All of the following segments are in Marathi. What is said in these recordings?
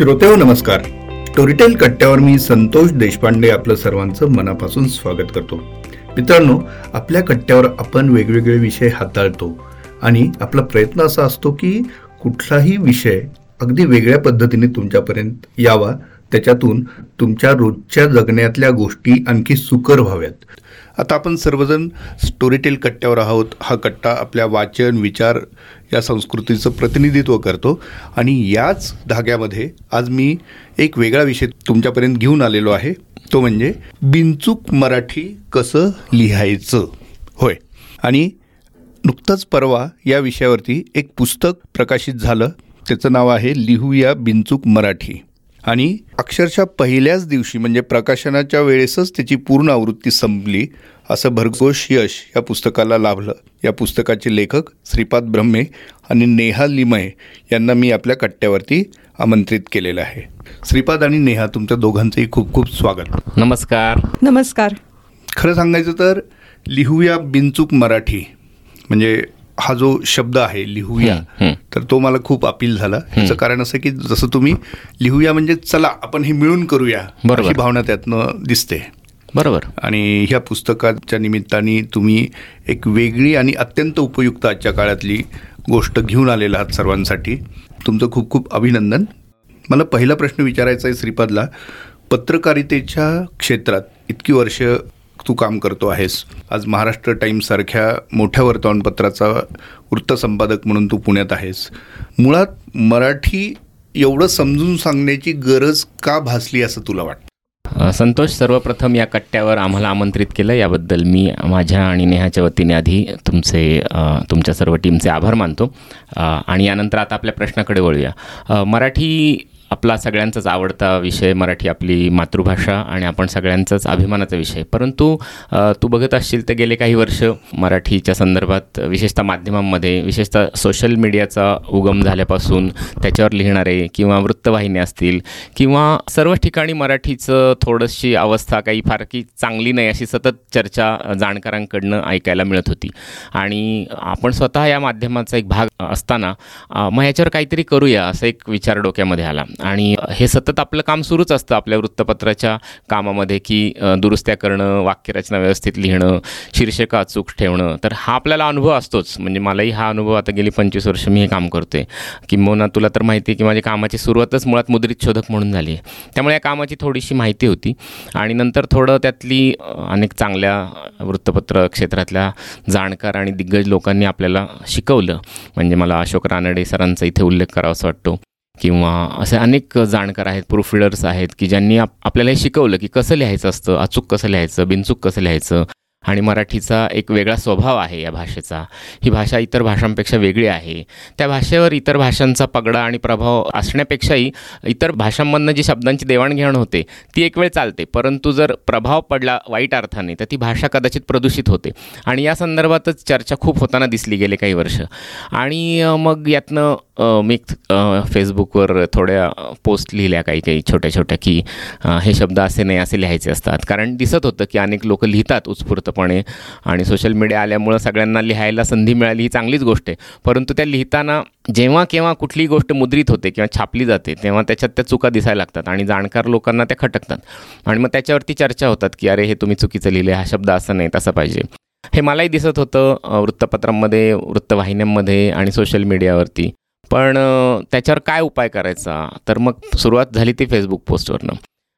श्रोते हो नमस्कार. स्टोरीटेल कट्ट्यावर मी संतोष देशपांडे आपलं सर्वांचं मनापासून स्वागत करतो. मित्रांनो आपल्या कट्ट्यावर आपण वेगवेगळे विषय हाताळतो आणि आपला प्रयत्न असा असतो की कुठलाही विषय अगदी वेगळ्या पद्धतीने तुमच्यापर्यंत यावा त्याच्यातून तुमच्या रोजच्या जगण्यातल्या गोष्टी आणखी सुकर व्हाव्यात. आता आपण सर्वजण स्टोरीटेल कट्ट्यावर आहोत. हा कट्टा आपल्या वाचन विचार या संस्कृतीचं प्रतिनिधित्व करतो. आणि याच धाग्यामध्ये आज मी एक वेगळा विषय तुमच्यापर्यंत घेऊन आलेलो आहे. तो म्हणजे बिनचूक मराठी कसं लिहायचं? होय. आणि नुकतंच परवा या विषयावरती एक पुस्तक प्रकाशित झालं. त्याचं नाव आहे लिहूया बिनचूक मराठी. आणि अक्षरशः पहिल्याच दिवशी म्हणजे प्रकाशनाच्या वेळेसच त्याची पूर्ण आवृत्ती संपली असं भरघोष यश या पुस्तकाला लाभलं. या पुस्तकाचे लेखक श्रीपाद ब्रह्मे आणि नेहा लिमय यांना मी आपल्या कट्ट्यावरती आमंत्रित केलेलं आहे. श्रीपाद आणि नेहा तुमच्या दोघांचंही खूप खूप स्वागत. नमस्कार. नमस्कार. खरं सांगायचं तर लिहूया बिनचूक मराठी म्हणजे हा जो शब्द आहे लिहूया. तर तो मला खूप अपील झाला. ह्याचं कारण असं की जसं तुम्ही लिहूया म्हणजे चला आपण हे मिळून करूया बरोबर. अशी भावना त्यातनं दिसते. बरोबर. आणि ह्या पुस्तकाच्या निमित्ताने तुम्ही एक वेगळी आणि अत्यंत उपयुक्त आजच्या काळातली गोष्ट घेऊन आलेला आहात सर्वांसाठी. तुमचं खूप खूप अभिनंदन. मला पहिला प्रश्न विचारायचा आहे श्रीपादला पत्रकारितेच्या क्षेत्रात इतकी वर्ष तू काम करतो आहेस. आज महाराष्ट्र टाईम्ससारख्या मोठ्या वर्तमानपत्राचा वृत्तसंपादक म्हणून तू पुण्यात आहेस. मुळात मराठी एवढं समजून सांगण्याची गरज का भासली असं तुला वाटतं? संतोष सर्वप्रथम या कट्ट्यावर आम्हाला आमंत्रित केलं. याबद्दल मी माझ्या आणि नेहाच्या वतीने आधी तुमचे तुमच्या सर्व टीमचे आभार मानतो. आणि यानंतर आता आपल्या प्रश्नाकडे वळूया. मराठी आपला सगळ्यांचाच आवडता विषय मराठी आपली मातृभाषा आणि आपण सगळ्यांचाच अभिमानाचा विषय. परंतु तू बघत असशील तर गेले काही वर्ष मराठीच्या संदर्भात विशेषतः माध्यमांमध्ये विशेषतः सोशल मीडियाचा उगम झाल्यापासून त्याच्यावर लिहिणारे किंवा वृत्तवाहिन्या असतील किंवा सर्व ठिकाणी मराठीचं थोडीशी अवस्था काही फार की चांगली नाही अशी सतत चर्चा जाणकारांकडनं ऐकायला मिळत होती. आणि आपण स्वतः या माध्यमाचा एक भाग असताना मग याच्यावर काहीतरी करूया असा एक विचार डोक्यामध्ये आला. आणि हे सतत आपलं काम सुरूच असतं आपल्या वृत्तपत्राच्या कामामध्ये की दुरुस्त्या करणं वाक्यरचना व्यवस्थित लिहिणं शीर्षक अचूक ठेवणं. तर हा आपल्याला अनुभव असतोच. म्हणजे मलाही हा अनुभव आता गेली पंचवीस वर्ष मी हे काम करतोय. किंबहुना तुला तर माहिती आहे की माझी कामाची सुरुवातच मुळात मुद्रित शोधक म्हणून झाली आहे. त्यामुळे या कामाची थोडीशी माहिती होती. आणि नंतर थोडं त्यातली अनेक चांगल्या वृत्तपत्र क्षेत्रातल्या जाणकार आणि दिग्गज लोकांनी आपल्याला शिकवलं. म्हणजे मला अशोक रानडे सरांचा इथे उल्लेख करावासा वाटतो. किंवा असे अनेक जाणकार आहेत प्रूफ आहेत की ज्यांनी आप आपल्याला हे शिकवलं की कसं लिहायचं असतं अचूक कसं लिहायचं बिनचूक कसं लिहायचं? आणि मराठीचा एक वेगळा स्वभाव आहे या भाषेचा. ही भाषा इतर भाषांपेक्षा वेगळी आहे. त्या भाषेवर इतर भाषांचा पगडा आणि प्रभाव असण्यापेक्षाही इतर भाषांमधनं जी शब्दांची देवाणघेवाण होते ती एक वेळ चालते. परंतु जर प्रभाव पडला वाईट अर्थाने तर ती भाषा कदाचित प्रदूषित होते. आणि या संदर्भातच चर्चा खूप होताना दिसली गेले काही वर्ष. आणि मग यातनं मी फेसबुकवर थोड्या पोस्ट लिहिल्या काही काही छोट्या छोट्या की हे शब्द असे नाही असे लिहायचे असतात. कारण दिसत होतं की अनेक लोक लिहितात उत्स्फूर्तपणे आणि सोशल मीडिया आल्यामुळं सगळ्यांना लिहायला संधी मिळाली. ही चांगलीच गोष्ट आहे. परंतु त्या लिहिताना जेव्हा केव्हा कुठलीही गोष्ट मुद्रित होते किंवा छापली जाते तेव्हा त्याच्यात त्या चुका दिसायला लागतात आणि जाणकार लोकांना त्या खटकतात. आणि मग त्याच्यावरती चर्चा होतात की अरे हे तुम्ही चुकीचं लिहिले हा शब्द असं नाही तसं पाहिजे. हे मलाही दिसत होतं वृत्तपत्रांमध्ये वृत्तवाहिन्यांमध्ये आणि सोशल मीडियावरती पण त्याच्यावर काय उपाय करायचा? तर मग सुरुवात झाली ती फेसबुक पोस्टवरनं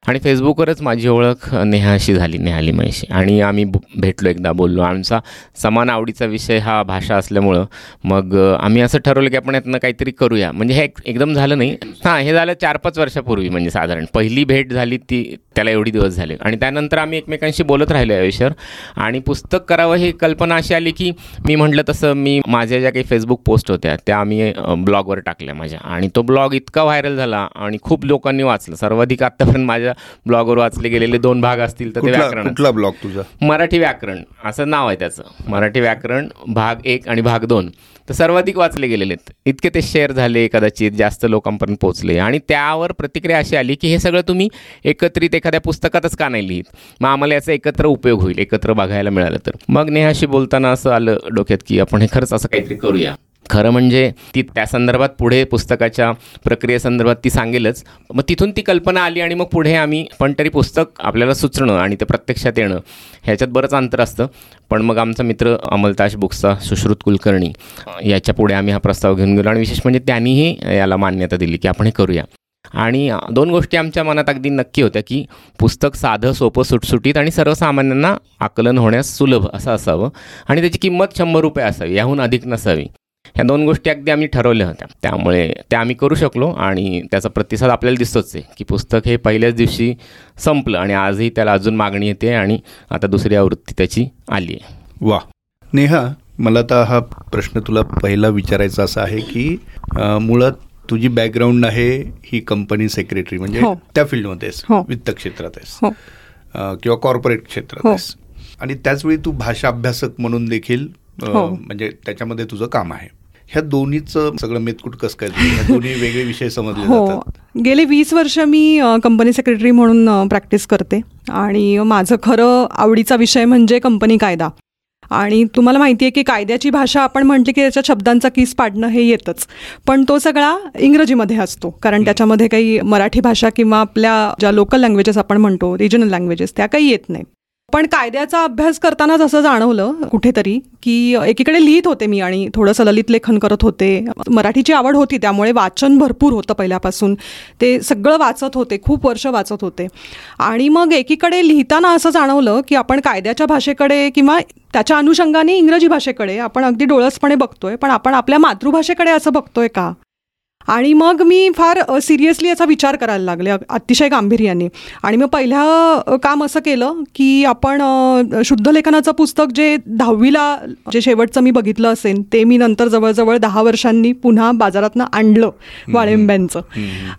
आणि फेसबुकवरच माझी ओळख नेहाशी झाली नेहाली महिशी. आणि आम्ही भेटलो एकदा बोललो. आमचा समान आवडीचा विषय हा भाषा असल्यामुळं मग आम्ही असं ठरवलं की आपण यातनं काहीतरी करूया. म्हणजे हे एक- एकदम झालं नाही. हां हे झालं चार पाच वर्षापूर्वी म्हणजे साधारण. पहिली भेट झाली ती त्याला एवढी दिवस झाले. आणि त्यानंतर आम्ही एकमेकांशी बोलत राहिलो या आणि पुस्तक करावं ही कल्पना अशी आली की मी म्हटलं तसं मी माझ्या ज्या काही फेसबुक पोस्ट होत्या त्या आम्ही ब्लॉगवर टाकल्या माझ्या. आणि तो ब्लॉग इतका व्हायरल झाला आणि खूप लोकांनी वाचलं. सर्वाधिक आत्तापर्यंत माझ्या ब्लॉगवर वाचले गेलेले दोन भाग असतील तर ते व्याकरण कुठला ब्लॉग तुझा? मराठी व्याकरण. असं नाव आहे त्याचं. मराठी व्याकरण भाग एक आणि भाग दोन. तर सर्वाधिक वाचले गेलेले आहेत. इतके ते शेअर झाले कदाचित जास्त लोकांपर्यंत पोहोचले. आणि त्यावर प्रतिक्रिया अशी आली की हे सगळं तुम्ही एकत्रित एखाद्या पुस्तकातच का नाही लिहित? मग आम्हाला याचा एकत्र उपयोग होईल एकत्र बघायला मिळालं तर. मग नेहाशी बोलताना असं आलं डोक्यात की आपण हे खरंच असं काहीतरी करूया. खरं म्हणजे ती त्या संदर्भात पुढे पुस्तकाच्या प्रक्रियेसंदर्भात ती सांगेलच. मग तिथून ती कल्पना आली आणि मग पुढे आम्ही पण तरी पुस्तक आपल्याला सुचणं आणि ते प्रत्यक्षात येणं ह्याच्यात बरंच अंतर असतं. पण मग आमचा मित्र अमलताश बुक्सचा सुश्रुत कुलकर्णी याच्यापुढे आम्ही हा प्रस्ताव घेऊन गेलो आणि विशेष म्हणजे त्यांनीही याला मान्यता दिली की आपण हे करूया. आणि दोन गोष्टी आमच्या मनात अगदी नक्की होत्या की पुस्तक साधं सोपं सुटसुटीत आणि सर्वसामान्यांना आकलन होण्यास सुलभ असं असावं आणि त्याची किंमत शंभर रुपये असावी याहून अधिक नसावी. ह्या दोन गोष्टी अगदी आम्ही ठरवल्या होत्या त्यामुळे त्या आम्ही करू शकलो आणि त्याचा प्रतिसाद आपल्याला दिसतोच आहे की पुस्तक हे पहिल्याच दिवशी संपलं आणि आजही त्याला अजून मागणी येते आणि आता दुसरी आवृत्ती त्याची आली आहे वा नेहा मला आता हा प्रश्न तुला पहिला विचारायचा असा आहे की मुळात तुझी बॅकग्राऊंड आहे ही कंपनी सेक्रेटरी म्हणजे हो. त्या फील्डमध्ये हो. वित्त क्षेत्रात आहेस हो किंवा कॉर्पोरेट क्षेत्रात हो. आहेस आणि त्याचवेळी तू भाषा अभ्यासक म्हणून देखील हो. म्हणजे त्याच्यामध्ये तुझं काम आहे ह्या दोन्हीचं सगळं मेतकूट कसं काय दोन्ही वेगळे विषय समजले हो. गेले वीस वर्ष मी कंपनी सेक्रेटरी म्हणून प्रॅक्टिस करते. आणि माझं खरं आवडीचा विषय म्हणजे कंपनी कायदा. आणि तुम्हाला माहिती आहे की कायद्याची भाषा आपण म्हटली की त्याच्या शब्दांचा किस पाडणं हे येतच. पण तो सगळा इंग्रजीमध्ये असतो. कारण त्याच्यामध्ये काही मराठी भाषा किंवा आपल्या ज्या लोकल लँग्वेजेस आपण म्हणतो रिजनल लँग्वेजेस त्या काही येत नाही. पण कायद्याचा अभ्यास करतानाच असं जाणवलं कुठेतरी की एकीकडे लिहित होते मी आणि थोडंसं ललित लेखन करत होते. मराठीची आवड होती त्यामुळे वाचन भरपूर होतं पहिल्यापासून. ते सगळं वाचत होते खूप वर्ष वाचत होते. आणि मग एकीकडे लिहिताना असं जाणवलं की आपण कायद्याच्या भाषेकडे किंवा त्याच्या अनुषंगाने इंग्रजी भाषेकडे आपण अगदी डोळसपणे बघतोय पण आपण आपल्या मातृभाषेकडे असं बघतोय का? आणि मग मी फार सिरियसली याचा विचार करायला लागले अतिशय गांभीर्याने. आणि मग पहिलं अ, काम असं केलं की आपण शुद्ध लेखनाचं पुस्तक जे दहावीला जे शेवटचं मी बघितलं असेल ते मी नंतर जवळजवळ दहा वर्षांनी पुन्हा बाजारातनं आणलं वाळिंब्यांचं.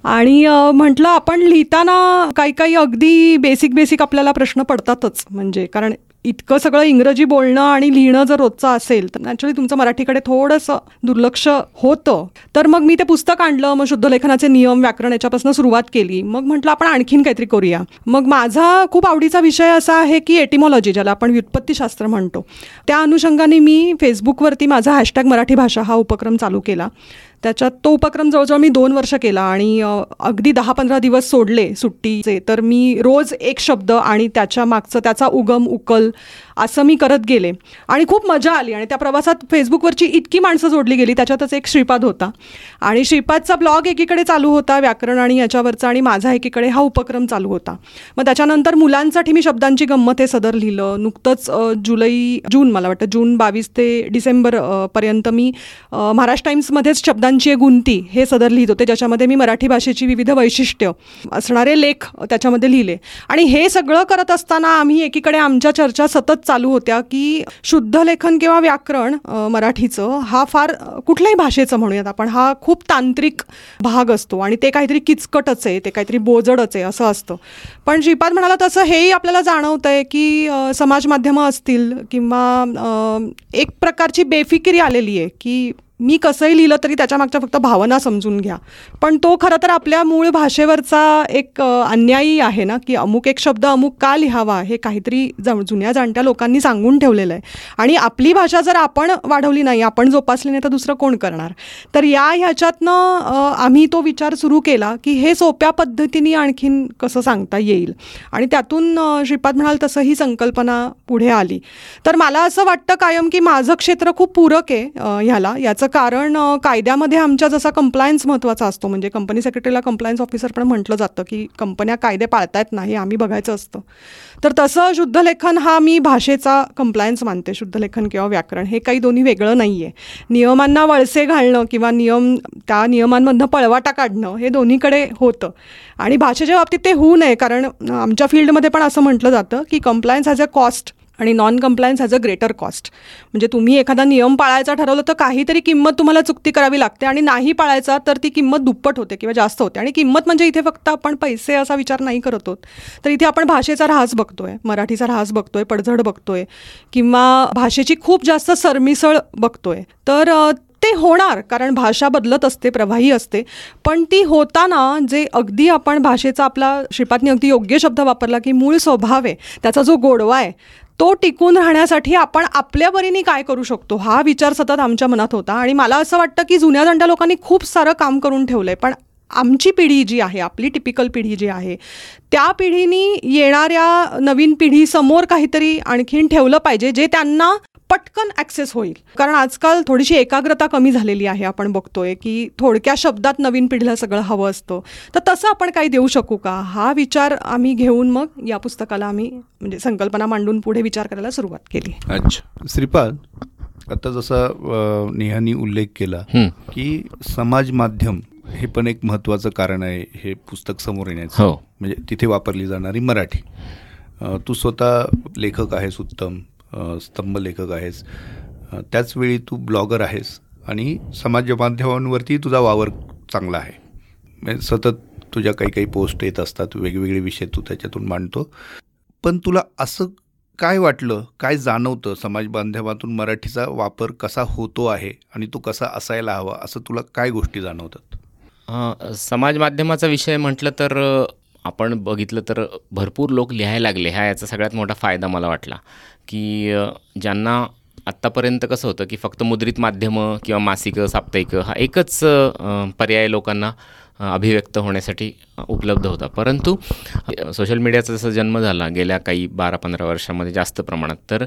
आणि म्हटलं आपण लिहिताना काही काही अगदी बेसिक बेसिक आपल्याला प्रश्न पडतातच. म्हणजे कारण इतकं सगळं इंग्रजी बोलणं आणि लिहिणं जर रोजचं असेल तर नॅचरली तुमचं मराठीकडे थोडंसं दुर्लक्ष होतं. तर मग मी ते पुस्तक आणलं मग शुद्धलेखनाचे नियम व्याकरण याच्यापासून सुरुवात केली. मग म्हटलं आपण आणखीन काहीतरी करूया. मग माझा खूप आवडीचा विषय असा आहे की एटिमॉलॉजी ज्याला आपण व्युत्पत्तीशास्त्र म्हणतो. त्या अनुषंगाने मी फेसबुकवरती माझा हॅशटॅग मराठी भाषा हा उपक्रम चालू केला. त्याच्यात तो उपक्रम जवळजवळ मी दोन वर्ष केला आणि अगदी दहा पंधरा दिवस सोडले सुट्टीचे. तर मी रोज एक शब्द आणि त्याच्या मागचं त्याचा उगम उकल असं मी करत गेले. आणि खूप मजा आली. आणि त्या प्रवासात फेसबुकवरची इतकी माणसं जोडली गेली. त्याच्यातच एक श्रीपाद होता. आणि श्रीपादचा ब्लॉग एकीकडे चालू होता व्याकरण आणि याच्यावरचा आणि माझा एकीकडे हा उपक्रम चालू होता. मग त्याच्यानंतर मुलांसाठी मी शब्दांची गंमत हे सदर लिहिलं. नुकतंच जुलै जून मला वाटतं जून बावीस ते डिसेंबर पर्यंत मी महाराष्ट्र टाईम्समध्येच शब्दांची एक गुंती हे सदर लिहित होते ज्याच्यामध्ये मी मराठी भाषेची विविध वैशिष्ट्य असणारे लेख त्याच्यामध्ये लिहिले. आणि हे सगळं करत असताना आम्ही एकीकडे आमच्या चर्चा सतत चालू होत्या की शुद्ध लेखन किंवा व्याकरण मराठीचं हा फार कुठल्याही भाषेचं म्हणूयात आपण हा खूप तांत्रिक भाग असतो आणि ते काहीतरी किचकटच आहे ते काहीतरी बोजडच आहे असं असतं. पण श्रीपाद म्हणाला तसं हेही आपल्याला जाणवतं आहे की समाज माध्यमं असतील किंवा एक प्रकारची बेफिकिरी आलेली आहे की मी कसंही लिहिलं तरी त्याच्या मागच्या फक्त भावना समजून घ्या. पण तो खरं तर आपल्या मूळ भाषेवरचा एक अन्यायी आहे ना की अमुक एक शब्द अमुक का लिहावा हे काहीतरी ज- जुन्या जाणत्या लोकांनी सांगून ठेवलेलं आहे. आणि आपली भाषा जर आपण वाढवली नाही आपण जोपासली नाही तर दुसरं कोण करणार? तर या ह्याच्यातनं आम्ही तो विचार सुरू केला की हे सोप्या पद्धतीने आणखीन कसं सांगता येईल? आणि त्यातून श्रीपाद म्हणाल तसं ही संकल्पना पुढे आली. तर मला असं वाटतं कायम की माझं क्षेत्र खूप पूरक आहे ह्याला याचं कारण कायद्यामध्ये आमच्या जसा कंप्लायन्स महत्त्वाचा असतो. म्हणजे कंपनी सेक्रेटरीला कंप्लायन्स ऑफिसर पण म्हटलं जातं की कंपन्या कायदे पाळतायत ना हे आम्ही बघायचं असतं. तर तसं शुद्ध लेखन हा मी भाषेचा कंप्लायन्स मानते शुद्ध लेखन किंवा व्याकरण. हे काही दोन्ही वेगळं नाही आहे नियमांना वळसे घालणं किंवा नियम त्या नियमांमधनं पळवाटा काढणं हे दोन्हीकडे होतं. आणि भाषेच्या बाबतीत ते होऊ नये कारण आमच्या फील्डमध्ये पण असं म्हटलं जातं की कंप्लायन्स हॅज अ कॉस्ट आणि non compliance has a greater cost म्हणजे तुम्ही एखादा नियम पाळायचा ठरवलं तर काहीतरी किंमत तुम्हाला चुकती करावी लागते आणि नाही पाळायचा तर ती किंमत दुप्पट होते किंवा जास्त होते. आणि किंमत म्हणजे इथे फक्त आपण पैसे असा विचार नाही करत आहोत तर इथे आपण भाषेचा ऱ्हास बघतोय मराठीचा ऱ्हास बघतोय पडझड बघतोय किंवा भाषेची खूप जास्त सरमिसळ बघतोय. तर ते होणार कारण भाषा बदलत असते प्रवाही असते. पण ती होताना जे अगदी आपण भाषेचा आपला श्रीपादने अगदी योग्य शब्द वापरला की मूळ स्वभाव आहे त्याचा जो गोडवा आहे तो टिकून राहण्यासाठी आपण आपल्या परीने काय करू शकतो? हा विचार सतत आमच्या मनात होता आणि मला असं वाटतं की जुन्या जाणत्या लोकांनी खूप सारं काम करून ठेवलं आहे पण आमची पिढी जी आहे आपली टिपिकल पिढी जी आहे त्या पिढीनी येणाऱ्या नवीन पिढीसमोर काहीतरी आणखीन ठेवलं पाहिजे जे त्यांना पटकन ॲक्सेस होईल. कारण आजकाल थोडीशी एकाग्रता कमी झालेली आहे आपण बघतोय की थोडक्या शब्दात नवीन पिढीला सगळं हवं असतं. तर तसं आपण काही देऊ शकू का? हा विचार आम्ही घेऊन मग या पुस्तकाला आम्ही म्हणजे संकल्पना मांडून पुढे विचार करायला सुरुवात केली. अच्छा. श्रीपाद आता जसा नेहानी उल्लेख केला. की समाज माध्यम हे पण एक महत्त्वाचं कारण आहे हे पुस्तक समोर येण्याचं. हो. म्हणजे तिथे वापरली जाणारी मराठी. तू स्वतः लेखक आहेस उत्तम स्तंभ लेखक आहेस. त्याचवेळी तू ब्लॉगर आहेस आणि समाज माध्यमांवरती तुझा वावर चांगला आहे. म्हणजे सतत तुझ्या काही काही पोस्ट येत असतात वेगवेगळे विषय तू त्याच्यातून मांडतो. पण तुला असं काय वाटलं काय जाणवतं समाज माध्यमातून मराठीचा वापर कसा होतो आहे आणि तो कसा असायला हवा असं तुला काय गोष्टी जाणवतात? समाज माध्यमाचा विषय म्हटलं तर आपण बघितलं तर भरपूर लोक लिहायला लागले. हा याचा सगळ्यात मोठा फायदा मला वाटला. की ज्यांना आत्तापर्यंत कसं होतं की फक्त मुद्रित माध्यमं किंवा मासिकं साप्ताहिकं हा एकच पर्याय लोकांना अभिव्यक्त होण्यासाठी उपलब्ध होता. परंतु सोशल मीडियाचा जसा जन्म झाला गेल्या काही बारा पंधरा वर्षामध्ये जास्त प्रमाणात तर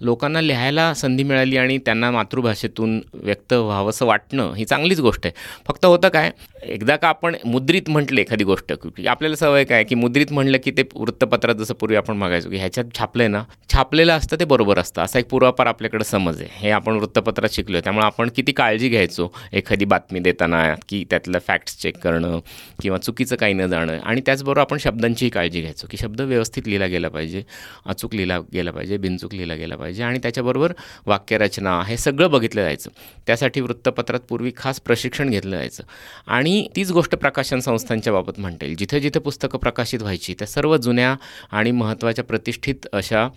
लोकांना लिहायला संधी मिळाली आणि त्यांना मातृभाषेतून व्यक्त व्हावंसं वाटणं ही चांगलीच गोष्ट आहे. फक्त होतं काय एकदा का आपण मुद्रित म्हटलं एखादी गोष्ट की आपल्याला सवय काय की मुद्रित म्हणलं की ते वृत्तपत्रात जसं पूर्वी आपण मागायचो की ह्याच्यात छापलं आहे ना छापलेलं असतं ते बरोबर असतं. असा एक पूर्वापार आपल्याकडे समज आहे. हे आपण वृत्तपत्रात शिकलो आहे त्यामुळे आपण किती काळजी घ्यायचो एखादी बातमी देताना की त्यातलं फॅक्ट्स चेक करणं किंवा चुकीचं काही न जाणं. आणि त्याचबरोबर आपण शब्दांचीही काळजी घ्यायचो की शब्द व्यवस्थित लिहिला गेला पाहिजे अचूक लिहिला गेला पाहिजे बिनचूक लिहिला गेला पाहिजे. पाहिजे आणि त्याच्याबरोबर वाक्यरचना हे सगळं बघितलं जायचं. त्यासाठी वृत्तपत्रात पूर्वी खास प्रशिक्षण घेतलं जायचं. आणि तीच गोष्ट प्रकाशन संस्थांच्या बाबत म्हणता येईल. जिथे जिथे पुस्तकं प्रकाशित व्हायची त्या सर्व जुन्या आणि महत्त्वाच्या प्रतिष्ठित अशा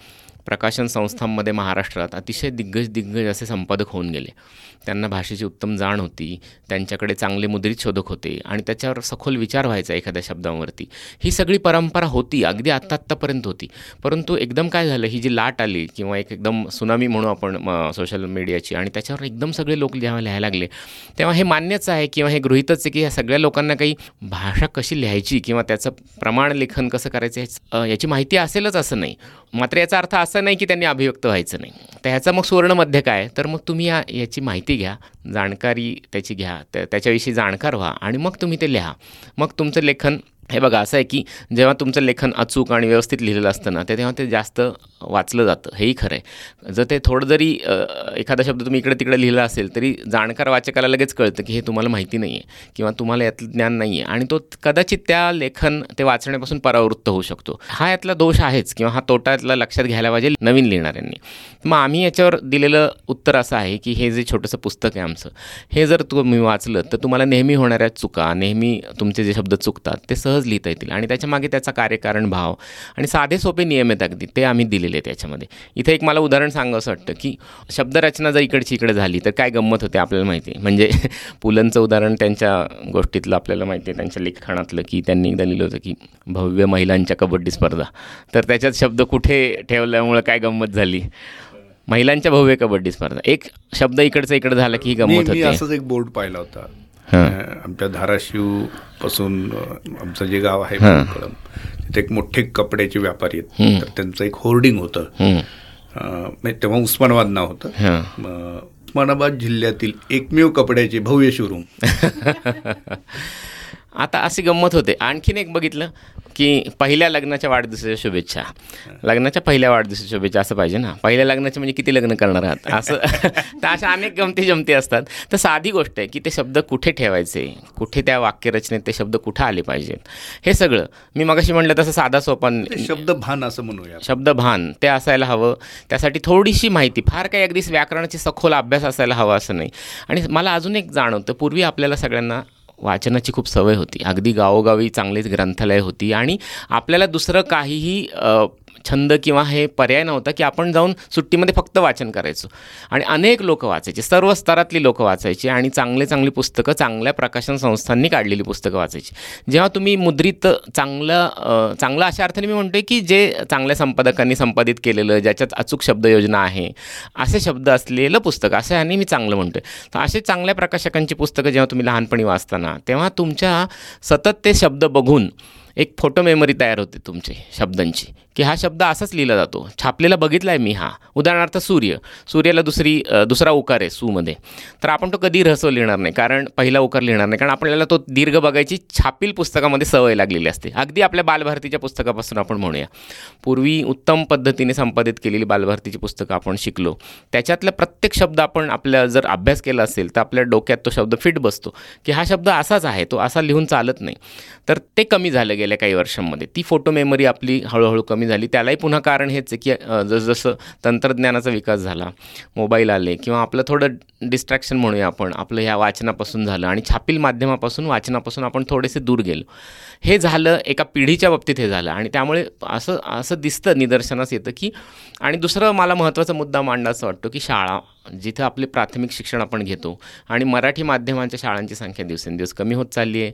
प्रकाशन संस्थांमध्ये महाराष्ट्रात अतिशय दिग्गज दिग्गज असे संपादक होऊन गेले. त्यांना भाषेची उत्तम जाण होती त्यांच्याकडे चांगले मुद्रित शोधक होते आणि त्याच्यावर सखोल विचार व्हायचा एखाद्या शब्दांवरती. ही सगळी परंपरा होती अगदी आत्ता आत्तापर्यंत होती. परंतु एकदम काय झालं ही जी लाट आली किंवा एक एकदम सुनामी म्हणू आपण सोशल मीडियाची आणि त्याच्यावर एकदम सगळे लोक जेव्हा लिहायला लागले तेव्हा हे मान्यच आहे किंवा हे गृहितच आहे की ह्या सगळ्या लोकांना काही भाषा कशी लिहायची किंवा त्याचं प्रमाण लेखन कसं करायचं याची माहिती असेलच असं नाही. मात्र याचा अर्थ असा असं नाही की त्यांनी अभिव्यक्त व्हायचं नाही. तर ह्याचा मग सुवर्णमध्य काय? तर मग तुम्ही या याची माहिती घ्या जाणकारी त्याची घ्या त्या त्याच्याविषयी जाणकार व्हा आणि मग तुम्ही ते लिहा. मग तुमचं लेखन हे बघा असं आहे की जेव्हा तुमचं लेखन अचूक आणि व्यवस्थित लिहिलेलं असतं ना ते तेव्हा ते जास्त वाचलं जातं. हेही खरं आहे. जर ते थोडं जरी एखादा शब्द तुम्ही इकडे तिकडे लिहिला असेल तरी जाणकार वाचकाला लगेच कळतं की हे तुम्हाला माहिती नाही आहे किंवा तुम्हाला यातलं ज्ञान नाही आहे आणि तो कदाचित त्या लेखन ते वाचण्यापासून परावृत्त होऊ शकतो. हा यातला दोष आहेच किंवा हा तोटा यातला लक्षात घ्यायला पाहिजे नवीन लिहिणाऱ्यांनी. मग आम्ही याच्यावर दिलेलं उत्तर असं आहे की हे जे छोटंसं पुस्तक आहे आमचं हे जर तुम्ही वाचलं तर तुम्हाला नेहमी होणाऱ्या चुका नेहमी तुमचे जे शब्द चुकतात ते सहज लिहिता येतील. आणि त्याच्यामागे त्याचा कार्यकारण भाव आणि साधे सोपे नियम आहेत अगदी. ते आम्ही दिलेले आहेत याच्यामध्ये. इथे एक मला उदाहरण सांगावं असं वाटतं की शब्दरचना जर इकडची इकडे झाली तर काय गंमत होते आपल्याला माहिती आहे? म्हणजे पुलंचं उदाहरण त्यांच्या गोष्टीतलं आपल्याला माहिती आहे. त्यांच्या लिखाणातलं की त्यांनी एकदा लिहिलं होतं की भव्य महिलांच्या कबड्डी स्पर्धा. तर त्याच्यात शब्द कुठे ठेवल्यामुळं काय गंमत झाली? महिलांच्या भव्य कबड्डी स्पर्धा. एक शब्द इकडचा इकडे झाला की ही गंमत होते. असंच एक बोर्ड पाहिला होता. आमच्या धाराशिवपासून आमचं जे गाव आहे. कळम तिथे एक मोठे कपड्याचे व्यापारी आहेत. तर त्यांचं एक होर्डिंग होतं. म्हणजे तेव्हा उस्मानाबाद नाव होतं. उस्मानाबाद जिल्ह्यातील एकमेव कपड्याचे भव्य शोरूम आता अशी गंमत होते. आणखीन एक बघितलं की पहिल्या लग्नाच्या वाढदिवसाच्या शुभेच्छा. लग्नाच्या पहिल्या वाढदिवसाच्या शुभेच्छा असं पाहिजे ना. पहिल्या लग्नाचे म्हणजे किती लग्न करणार आहात? असं. तर अशा अनेक गमती जमती असतात. तर साधी गोष्ट आहे की ते शब्द कुठे ठेवायचे? कुठे त्या वाक्यरचनेत ते शब्द कुठं आले पाहिजेत? हे सगळं मी मगाशी म्हटलं तसं साधा सोपा ते शब्द भान असं म्हणूया. शब्दभान ते असायला हवं. त्यासाठी थोडीशी माहिती. फार काही अगदी व्याकरणाची सखोल अभ्यास असायला हवा असं नाही. आणि मला अजून एक जाणवतं. पूर्वी आपल्याला सगळ्यांना वाचनाची खूप सवय होती. अगदी गावोगावी चांगलीच ग्रंथालय होती आणि आपल्याला दुसरं काहीही छंद किंवा हे पर्याय नव्हता की आपण जाऊन सुट्टीमध्ये फक्त वाचन करायचो. आणि अनेक लोक वाचायचे सर्व स्तरातली लोकं वाचायची आणि चांगले चांगली पुस्तकं चांगल्या प्रकाशन संस्थांनी काढलेली पुस्तकं वाचायची. जेव्हा तुम्ही मुद्रित चांगलं चांगलं अशा अर्थाने मी म्हणतो की जे चांगल्या संपादकांनी संपादित केलेलं ज्याच्यात अचूक शब्दयोजना आहे असे शब्द असलेलं पुस्तक असं याने मी चांगलं म्हणतो तर असे चांगल्या प्रकाशकांची पुस्तकं जेव्हा तुम्ही लहानपणी वाचताना तेव्हा तुमच्या सतत ते शब्द बघून एक फोटो मेमरी तयार होते तुमची शब्दांची. की हा शब्द असाच लिहिला जातो. छापलेला बघितला आहे मी हा. उदाहरणार्थ सूर्य. सूर्याला दुसरी दुसरा उकार आहे सूमध्ये. तर आपण तो कधी रहस्व लिहिणार नाही कारण पहिला उकार लिहिणार नाही. कारण आपल्याला तो दीर्घ बघायची छापील पुस्तकामध्ये सवय लागलेली असते. अगदी आपल्या बालभारतीच्या पुस्तकापासून आपण म्हणूया. पूर्वी उत्तम पद्धतीने संपादित केलेली बालभारतीची पुस्तकं आपण शिकलो. त्याच्यातला प्रत्येक शब्द आपण आपल्या जर अभ्यास केला असेल तर आपल्या डोक्यात तो शब्द फिट बसतो. की हा शब्द असाच आहे तो असा लिहून चालत नाही. तर ते कमी झालं गेल्या काही वर्षांमध्ये. ती फोटो मेमरी आपली हळूहळू कमी कमी झाली. त्यालाही पुन्हा कारण हेच आहे की जसजसं तंत्रज्ञानाचा विकास झाला मोबाईल आले किंवा आपलं थोडं डिस्ट्रॅक्शन म्हणूया आपण आपलं ह्या वाचनापासून झालं आणि छापील माध्यमापासून वाचनापासून आपण थोडेसे दूर गेलो. हे झालं एका पिढीच्या बाबतीत हे झालं आणि त्यामुळे असं असं दिसतं निदर्शनास येतं की आणि दुसरं मला महत्त्वाचा मुद्दा मांडायचा वाटतो की शाळा जिथं आपले प्राथमिक शिक्षण आपण घेतो आणि मराठी माध्यमांच्या शाळांची संख्या दिवसेंदिवस कमी होत चालली आहे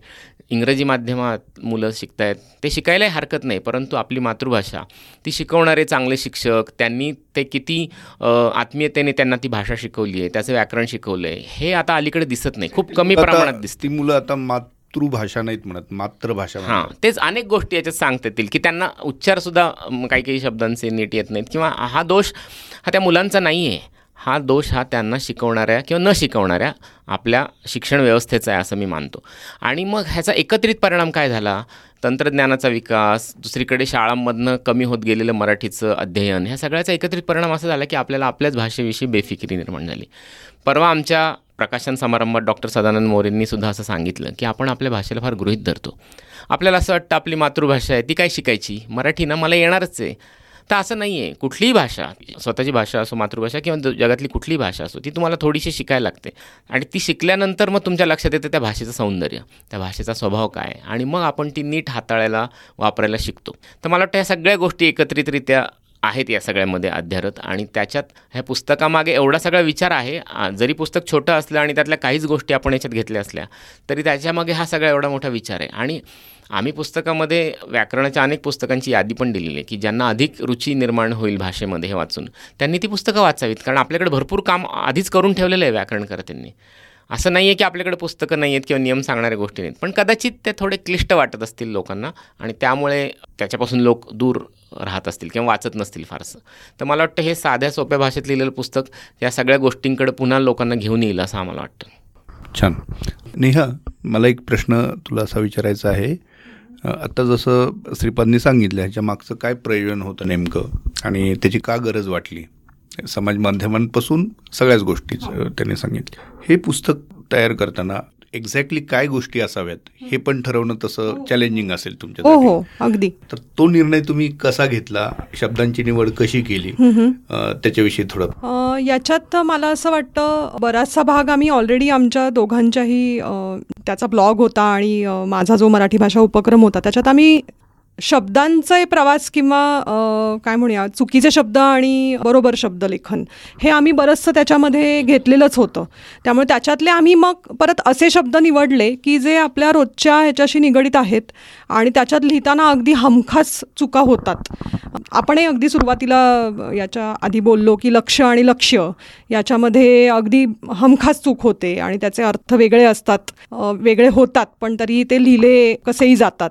इंग्रजी माध्यमात मुलं शिकत आहेत ते शिकायलाही हरकत नाही परंतु आपली मातृभाषा ती शिकवणारे चांगले शिक्षक त्यांनी ते किती आत्मीयतेने त्यांना ती भाषा शिकवली आहे त्याचं व्याकरण शिकवलं आहे हे आता अलीकडे दिसत नाही. खूप कमी प्रमाणात दिसतं मुलं आता मातृभाषा नाहीत म्हणत मातृभाषा हां. तेच अनेक गोष्टी याच्यात सांगता येतील की त्यांना उच्चारसुद्धा काही काही शब्दांचे नीट येत नाहीत किंवा हा दोष हा त्या मुलांचा नाही आहे हा दोष हा त्यांना शिकवणाऱ्या किंवा न शिकवणाऱ्या आपल्या शिक्षण व्यवस्थेचा आहे असं मी मानतो. आणि मग ह्याचा एकत्रित परिणाम काय झाला? तंत्रज्ञानाचा विकास दुसरीकडे शाळांमधनं कमी होत गेलेलं मराठीचं अध्ययन ह्या सगळ्याचा एकत्रित परिणाम असा झाला की आपल्याला आपल्याच भाषेविषयी बेफिकिरी निर्माण झाली. परवा आमच्या प्रकाशन समारंभात डॉक्टर सदानंद मोरेंनी सुद्धा असं सांगितलं की आपण आपल्या भाषेला फार गृहीत धरतो. आपल्याला असं वाटतं आपली मातृभाषा आहे ती काय शिकायची? मराठी ना मला येणारच आहे. तर असं नाही आहे कुठलीही भाषा स्वतःची भाषा असो मातृभाषा किंवा जगातली कुठलीही भाषा असो ती तुम्हाला थोडीशी शिकायला लागते. आणि ती शिकल्यानंतर मग तुमच्या लक्षात येतं त्या भाषेचं सौंदर्य. त्या भाषेचा स्वभाव काय? आणि मग आपण ती नीट हाताळायला वापरायला शिकतो. तर मला वाटतं या सगळ्या गोष्टी एकत्रितरित्या आहेत या सगळ्यामध्ये अध्यारत आणि त्याच्यात ह्या पुस्तकामागे एवढा सगळा विचार आहे जरी पुस्तक छोटं असलं आणि त्यातल्या काहीच गोष्टी आपण याच्यात घेतल्या असल्या तरी त्याच्यामागे हा सगळा एवढा मोठा विचार आहे. आणि आम्ही पुस्तकामध्ये व्याकरणाच्या अनेक पुस्तकांची यादी पण दिलेली आहे की ज्यांना अधिक रुची निर्माण होईल भाषेमध्ये हे वाचून त्यांनी ती पुस्तकं वाचावीत. कारण आपल्याकडे भरपूर काम आधीच करून ठेवलेलं आहे व्याकरणकर्त्यांनी. असं नाही आहे की आपल्याकडे पुस्तकं नाही आहेत किंवा नियम सांगणाऱ्या गोष्टी नाहीत पण कदाचित ते थोडे क्लिष्ट वाटत असतील लोकांना आणि त्यामुळे त्याच्यापासून लोक दूर राहत असतील किंवा वाचत नसतील फारसं. तर मला वाटतं हे साध्या सोप्या भाषेत लिहिलेलं पुस्तक या सगळ्या गोष्टींकडे पुन्हा लोकांना घेऊन येईल असं आम्हाला वाटतं. छान. नेहा मला एक प्रश्न तुला असा विचारायचा आहे. आत्ता जसं श्रीपादनी सांगितलं ह्याच्या मागचं काय प्रयोजन होतं नेमकं? आणि त्याची का गरज वाटली? समाज माध्यमांपासून सगळ्याच गोष्टीच त्यांनी सांगितलं हे पुस्तक तयार करताना एक्झॅक्टली काय गोष्टी असाव्यात हे पण ठरवणं तसं चॅलेंजिंग असेल हो तुमच्या हो अगदी. तर तो निर्णय तुम्ही कसा घेतला शब्दांची निवड कशी केली त्याच्याविषयी थोडं. याच्यात मला असं वाटतं बराचसा भाग आम्ही ऑलरेडी आमच्या दोघांच्याही त्याचा ब्लॉग होता आणि माझा जो मराठी भाषा उपक्रम होता त्याच्यात आम्ही शब्दांचे प्रवास किंवा काय म्हणूया चुकीचे शब्द आणि बरोबर शब्दलेखन हे आम्ही बरंचसं त्याच्यामध्ये घेतलेलंच होतं. त्यामुळे त्याच्यातले आम्ही मग परत असे शब्द निवडले की जे आपल्या रोजच्या ह्याच्याशी निगडीत आहेत आणि त्याच्यात लिहिताना अगदी हमखास चुका होतात. आपणही अगदी सुरुवातीला याच्या आधी बोललो की लक्ष आणि लक्ष्य याच्यामध्ये अगदी हमखास चूक होते आणि त्याचे अर्थ वेगळे असतात वेगळे होतात पण तरी ते लिहिले कसेही जातात.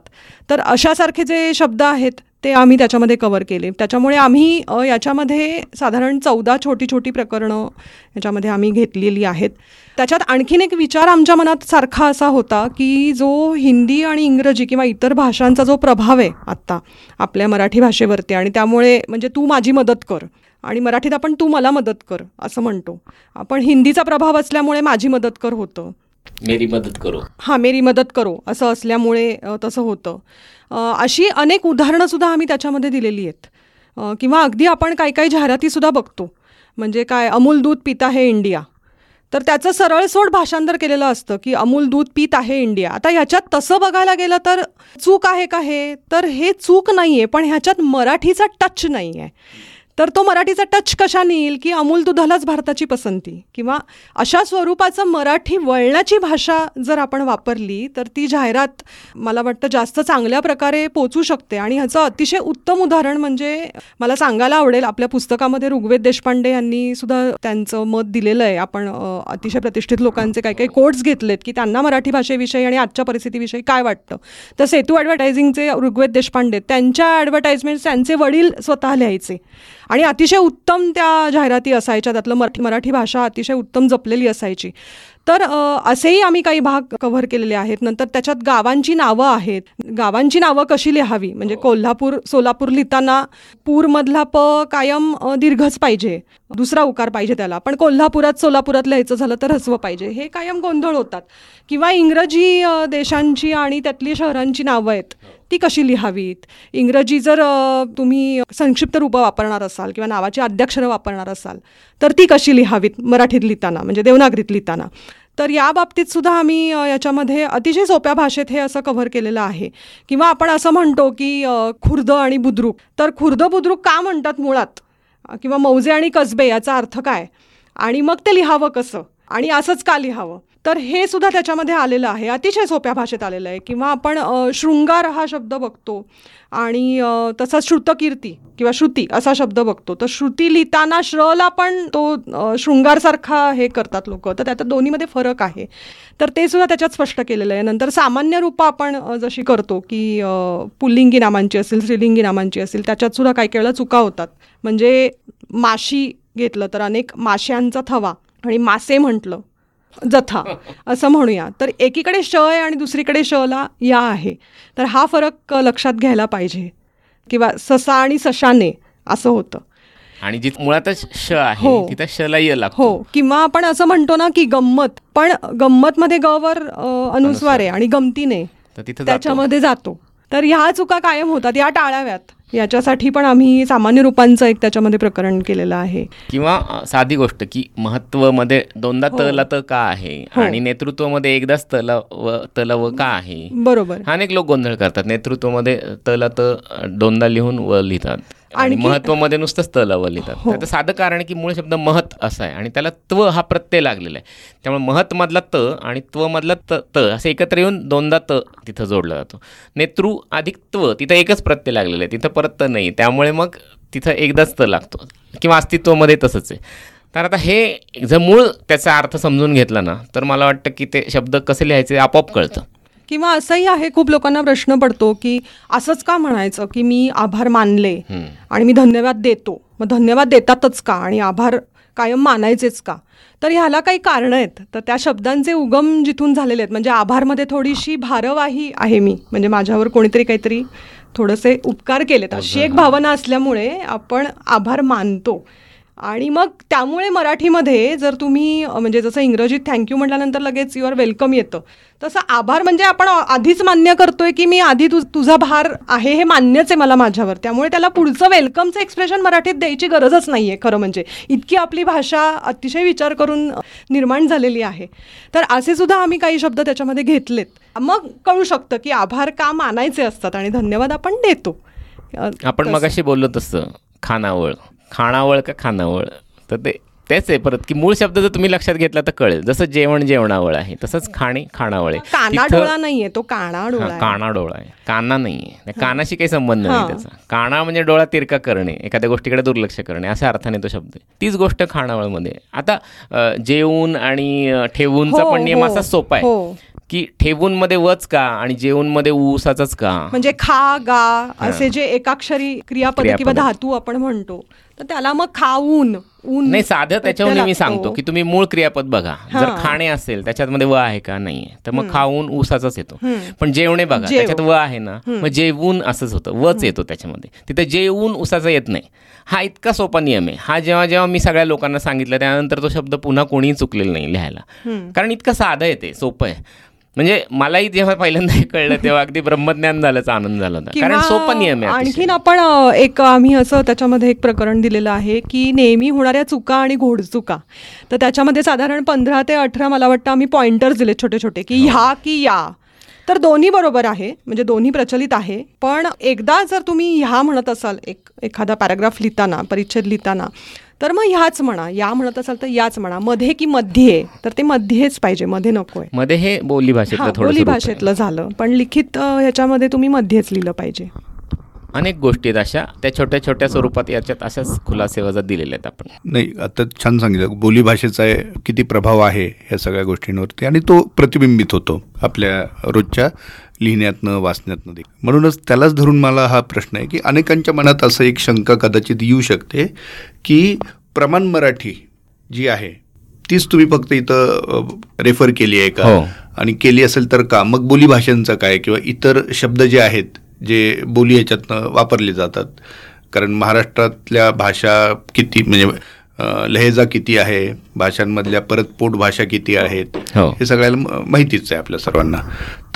तर अशासारखे जे शब्द आहेत ते आम्ही त्याच्यामध्ये कवर केले. त्याच्यामुळे आम्ही याच्यामध्ये साधारण चौदा छोटी छोटी प्रकरणं याच्यामध्ये आम्ही घेतलेली आहेत. त्याच्यात आणखीन एक विचार आमच्या मनात सारखा असा होता की जो हिंदी आणि इंग्रजी किंवा इतर भाषांचा जो प्रभाव आहे आत्ता आपल्या मराठी भाषेवरती आणि त्यामुळे म्हणजे तू माझी मदत कर आणि मराठीत आपण तू मला मदत कर असं म्हणतो. आपण हिंदीचा प्रभाव असल्यामुळे माझी मदत कर होतं. मेरी मदत करो. हां मेरी मदत करो असं असल्यामुळे तसं होतं. अशी अनेक उदाहरणंसुद्धा आम्ही त्याच्यामध्ये दिलेली आहेत. किंवा अगदी आपण काही काही जाहिरातीसुद्धा बघतो. म्हणजे काय अमूल दूध पिता हे इंडिया. तर त्याचं सरळसोड भाषांतर केलेलं असतं की अमूल दूध पीत आहे इंडिया. आता ह्याच्यात तसं बघायला गेलं तर चूक आहे का हे? तर हे चूक नाही आहे पण ह्याच्यात मराठीचा टच नाही आहे तर तो मराठीचा टच कशाने येईल की अमूल दुधालाच भारताची पसंती? किंवा अशा स्वरूपाचं मराठी वळणाची भाषा जर आपण वापरली तर ती जाहिरात मला वाटतं जास्त चांगल्या प्रकारे पोचू शकते. आणि ह्याचं अतिशय उत्तम उदाहरण म्हणजे मला सांगायला आवडेल आपल्या पुस्तकामध्ये ऋग्वेद देशपांडे यांनी सुद्धा त्यांचं मत दिलेलं आहे. आपण अतिशय प्रतिष्ठित लोकांचे काही काही कोट्स घेतलेत की त्यांना मराठी भाषेविषयी आणि आजच्या परिस्थितीविषयी काय वाटतं? तर सेतू ॲडव्हर्टायझिंगचे ऋग्वेद देशपांडे त्यांच्या ॲडव्हर्टाइजमेंट त्यांचे वडील स्वतः लिहायचे. आणि अतिशय उत्तम त्या जाहिराती असायच्या त्यातलं मराठी मराठी भाषा अतिशय उत्तम जपलेली असायची. तर असेही आम्ही काही भाग कव्हर केलेले आहेत. नंतर त्याच्यात गावांची नावं आहेत. गावांची नावं कशी लिहावी? म्हणजे कोल्हापूर सोलापूर लिहिताना पूरमधला प कायम दीर्घच पाहिजे. दुसरा उकार पाहिजे त्याला. पण कोल्हापुरात सोलापुरात लिहायचं झालं तर हसवं पाहिजे. हे कायम गोंधळ होतात. किंवा इंग्रजी देशांची आणि त्यातली शहरांची नावं आहेत. ती कशी लिहावीत? इंग्रजी जर तुम्ही संक्षिप्त रूपं वापरणार असाल किंवा नावाची अध्यक्षरं वापरणार असाल तर ती कशी लिहावीत मराठीत लिहिताना म्हणजे देवनागरीत लिहिताना? तर या बाबतीत सुद्धा आम्ही याच्यामध्ये अतिशय सोप्या भाषेत हे असं कव्हर केलेलं आहे. किंवा आपण असं म्हणतो की खुर्द आणि बुद्रुक. तर खुर्द बुद्रुक का म्हणतात मुळात? किंवा मौजे आणि कसबे याचा अर्थ काय? आणि मग ते लिहावं कसं? आणि असंच का लिहावं? तर हे सुद्धा त्याच्यामध्ये आलेलं आहे. अतिशय सोप्या भाषेत आलेलं आहे. किंवा आपण शृंगार हा शब्द बघतो आणि तसा तसाच श्रुतकीर्ती किंवा श्रुती असा शब्द बघतो. तर श्रुती लिहिताना श्रला पण तो शृंगारसारखा हे करतात लोक. तर त्यात दोन्हीमध्ये फरक आहे. तर ते सुद्धा त्याच्यात स्पष्ट केलेलं आहे. नंतर सामान्य रूपं आपण जशी करतो की पुल्लिंगी नामांची असेल स्त्रीलिंगी नामांची असेल त्याच्यात सुद्धा काही काही वेळा चुका होतात. म्हणजे माशी घेतलं तर अनेक माश्यांचा थवा आणि मासे म्हटलं जथा असं म्हणूया. तर एकीकडे श आहे आणि दुसरीकडे शला या आहे. तर हा फरक लक्षात घ्यायला पाहिजे. किंवा ससा आणि सशाने असं होतं. आणि जी मुळातच श आहे हो. तिथं शला य लागतो. हो. किंवा आपण असं म्हणतो ना की गंमत पण गंमत मध्ये गवर अनुस्वार आहे आणि गमतीने. त्याच्यामध्ये जातो. तर ह्या चुका कायम होतात या टाळाव्यात. याच्यासाठी पण आम्ही सामान्य रूपांचं एक त्याच्यामध्ये प्रकरण केलेलं आहे. किंवा साधी गोष्ट की महत्वमध्ये दोनदा हो. तल त का आहे? हो. आणि नेतृत्वामध्ये एकदाच तल व तल व का आहे? बरोबर. अनेक लोक गोंधळ करतात. नेतृत्वामध्ये तल त दोनदा लिहून व लिहितात. आणि आणखी- महत्वामध्ये नुसतंच तल व लिहितात हो. त्याचं साधं कारण की मूळ शब्द महत असा आहे. आणि त्याला त्व हा प्रत्यय लागलेला आहे. त्यामुळे महत मधला त आणि त्व मधला त त असं एकत्र येऊन दोनदा त तिथं जोडला जातो. नेतृ अधिक त्व तिथं एकच प्रत्यय लागलेला आहे. तिथं परत त नाही. त्यामुळे मग तिथं एकदाच त लागतो. किंवा अस्तित्वामध्ये तसंच आहे. तर आता हे जर मूळ त्याचा अर्थ समजून घेतला ना तर मला वाटतं की ते शब्द कसे लिहायचे आपोआप कळतं. किंवा असंही आहे खूप लोकांना प्रश्न पडतो की असंच का म्हणायचं की मी आभार मानले. आणि मी धन्यवाद देतो? मग धन्यवाद देतातच का? आणि आभार कायम मानायचेच का? तर ह्याला काही कारणं आहेत. तर त्या शब्दांचे उगम जिथून झालेले आहेत. म्हणजे आभारमध्ये थोडीशी भारवाही आहे मी. म्हणजे माझ्यावर कोणीतरी काहीतरी थोडेसे उपकार केलेत. अशी एक भावना असल्यामुळे आपण आभार मानतो. आणि मग त्यामुळे मराठीमध्ये जर तुम्ही म्हणजे जसं इंग्रजीत थँक्यू म्हटल्यानंतर लगेच युअर वेलकम येतं. तसं आभार म्हणजे आपण आधीच मान्य करतोय की मी आधी तुझ तुझा भार आहे हे मान्यच आहे मला माझ्यावर. त्यामुळे त्याला पुढचं वेलकमचं एक्सप्रेशन मराठीत द्यायची गरजच नाही आहे खरं म्हणजे. इतकी आपली भाषा अतिशय विचार करून निर्माण झालेली आहे. तर असे सुद्धा आम्ही काही शब्द त्याच्यामध्ये घेतलेत. मग कळू शकतं की आभार का मानायचे असतात आणि धन्यवाद आपण देतो. आपण मग अशी बोललो तसं खानावळ. खाणावळ का खानावळ? तर ते तेच आहे. परत की मूळ शब्द जर तुम्ही लक्षात घेतला तर कळेल. जसं जेवण जेवणावळ आहे तसंच खाणे खाणावळ आहे. काना तिथं- डोळा नाहीये तो काना डोळा हा, आहे. काना डोळा आहे. काना नाही आहे त्या कानाशी काही संबंध. नाही त्याचा. काना म्हणजे डोळा तिरका करणे एखाद्या गोष्टीकडे दुर्लक्ष करणे अशा अर्थाने तो शब्द आहे. तीच गोष्ट खानावळमध्ये आहे. आता जेवून आणि ठेवूनचा हो, पण नियम हो, असा सोपा आहे. हो. की ठेवून मध्ये वच का आणि जेवून मध्ये ऊसाचाच का? म्हणजे खा गा असे जे एकाक्षरी क्रियापद. किंवा. धातू आपण म्हणतो तर त्याला मग खाऊन ऊन. नाही साधं प्रत्यय मी. सांगतो की तुम्ही मूळ क्रियापद बघा. हा. जर खाणे असेल त्याच्यामध्ये व आहे का? नाहीये. तर मग खाऊन ऊसाचाच येतो. पण जेवणे बघा. त्याच्यात व आहे ना मग जेवून असंच होतं. वच येतो त्याच्यामध्ये. तिथे जेवून ऊसाचा येत नाही. हा इतका सोपा नियम आहे. हा जेव्हा जेव्हा मी सगळ्या लोकांना सांगितलं त्यानंतर तो शब्द पुन्हा कोणीही चुकलेला नाही लिहायला. कारण इतकं साधं आहे ते सोपं आहे. म्हणजे मलाही जेव्हा पहिल्यांदा हे कळलं तेव्हा अगदी ब्रह्मज्ञान झाल्याचा आनंद झाला कारण सोपा नियम आहे. आणखीन आपण एक आम्ही असं त्याच्यामध्ये एक प्रकरण दिलेलं आहे की नेहमी होणाऱ्या चुका आणि घोडचुका तर त्याच्यामध्ये साधारण पंधरा ते अठरा मला वाटतं आम्ही पॉइंटर्स दिले छोटे छोटे की हो. ह्या की या तर दोन्ही बरोबर आहे म्हणजे दोन्ही प्रचलित आहे पण एकदा जर तुम्ही ह्या म्हणत असाल एक एखादा पॅराग्राफ लिहिताना परिच्छेद लिहिताना तर मग ह्याच म्हणा या म्हणत असाल तर याच म्हणा मध्ये की मध्ये तर ते मध्येच पाहिजे मध्ये नको आहे मध्ये हे बोली भाषेतलं थोडं बोली भाषेतलं झालं पण लिखित ह्याच्यामध्ये तुम्ही मध्येच लिहिलं पाहिजे. अनेक गोष्टी आहेत अशा त्या छोट्या छोट्या स्वरूपात याच्यात अशाच खुलासे वजा दिलेले आहेत आपण. नाही आता छान सांगितलं बोलीभाषेचा आहे, किती प्रभाव आहे ह्या सगळ्या गोष्टींवरती आणि तो प्रतिबिंबित होतो आपल्या रोजच्या लिहिण्यातनं वाचण्यातनं देखील. म्हणूनच त्यालाच धरून मला हा प्रश्न आहे की अनेकांच्या मनात असं एक शंका कदाचित येऊ शकते की प्रमाण मराठी जी आहे तीच तुम्ही फक्त इथं रेफर केली आहे का? हो. आणि केली असेल तर का? मग बोलीभाषांचं काय? किंवा इतर शब्द जे आहेत जे बोली याच्यातनं वापरले जातात. कारण महाराष्ट्रातल्या भाषा किती म्हणजे लहेजा किती आहे? भाषांमधल्या परत पोट भाषा किती आहेत? हो. हे सगळ्याला माहितीच आहे आपल्या सर्वांना.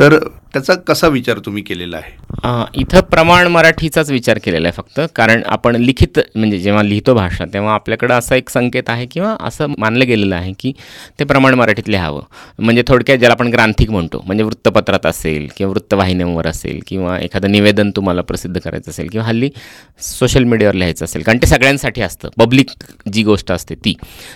तर त्याचा कसा विचार तुम्ही केलेला आहे? इथं प्रमाण मराठीचाच विचार केलेला आहे फक्त. कारण आपण लिखित म्हणजे जेव्हा लिहितो भाषा तेव्हा आपल्याकडं असा एक संकेत आहे किंवा असं मानलं गेलेलं आहे की ते प्रमाण मराठीत लिहावं म्हणजे थोडक्यात ज्याला आपण ग्रांथिक म्हणतो म्हणजे वृत्तपत्रात असेल किंवा वृत्तवाहिन्यांवर असेल किंवा एखादं निवेदन तुम्हाला प्रसिद्ध करायचं असेल किंवा हल्ली सोशल मीडियावर लिहायचं असेल. कारण ते सगळ्यांसाठी असतं. पब्लिक जी गोष्ट असते ती.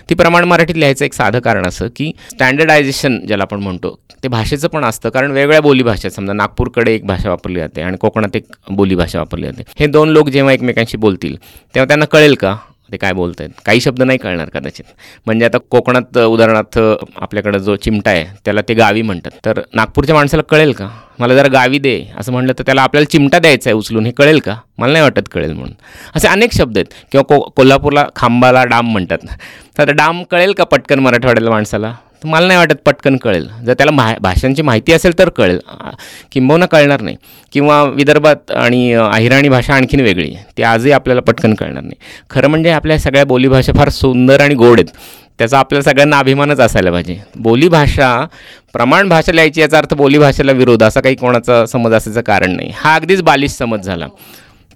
ती प्रमाण मराठीत लिहायचं एक साधं कारण असं की स्टँडर्डायझेशन ज्याला आपण म्हणतो ते भाषेचं पण असतं. कारण वेगवेगळ्या बोलीभाषा आहेत समजा नागपूरकडे एक भाषा वापरली जाते आणि कोकणात एक बोलीभाषा वापरली जाते. हे दोन लोक जेव्हा एकमेकांशी बोलतील तेव्हा त्यांना कळेल का ते काय बोलत आहेत काही शब्द नाही कळणार कदाचित. म्हणजे आता कोकणात उदाहरणार्थ आपल्याकडं जो चिमटा आहे त्याला ते गावी म्हणतात. तर नागपूरच्या माणसाला कळेल का? मला जरा गावी दे असं म्हणलं तर त्याला आपल्याला चिमटा द्यायचा आहे उचलून हे कळेल का? मला नाही वाटत कळेल म्हणून. असे अनेक शब्द आहेत. किंवा को कोल्हापूरला खांबाला डाम म्हणतात. तर डाम कळेल का पटकन मराठवाड्याला माणसाला? तर मला नाही वाटत पटकन कळेल. जर त्याला मा भाषांची माहिती असेल तर कळेल. किंबहुना कळणार नाही. किंवा विदर्भात आणि अहिराणी भाषा आणखीन वेगळी आहे. ती आजही आपल्याला पटकन कळणार नाही. खरं म्हणजे आपल्या सगळ्या बोलीभाषा फार सुंदर आणि गोड आहेत. त्याचा आपल्याला सगळ्यांना अभिमानच असायला पाहिजे. बोलीभाषा प्रमाण भाषा लिहायची याचा अर्थ बोलीभाषेला विरोध असा काही कोणाचा समज असायचं कारण नाही. हा अगदीच बालिश समज झाला.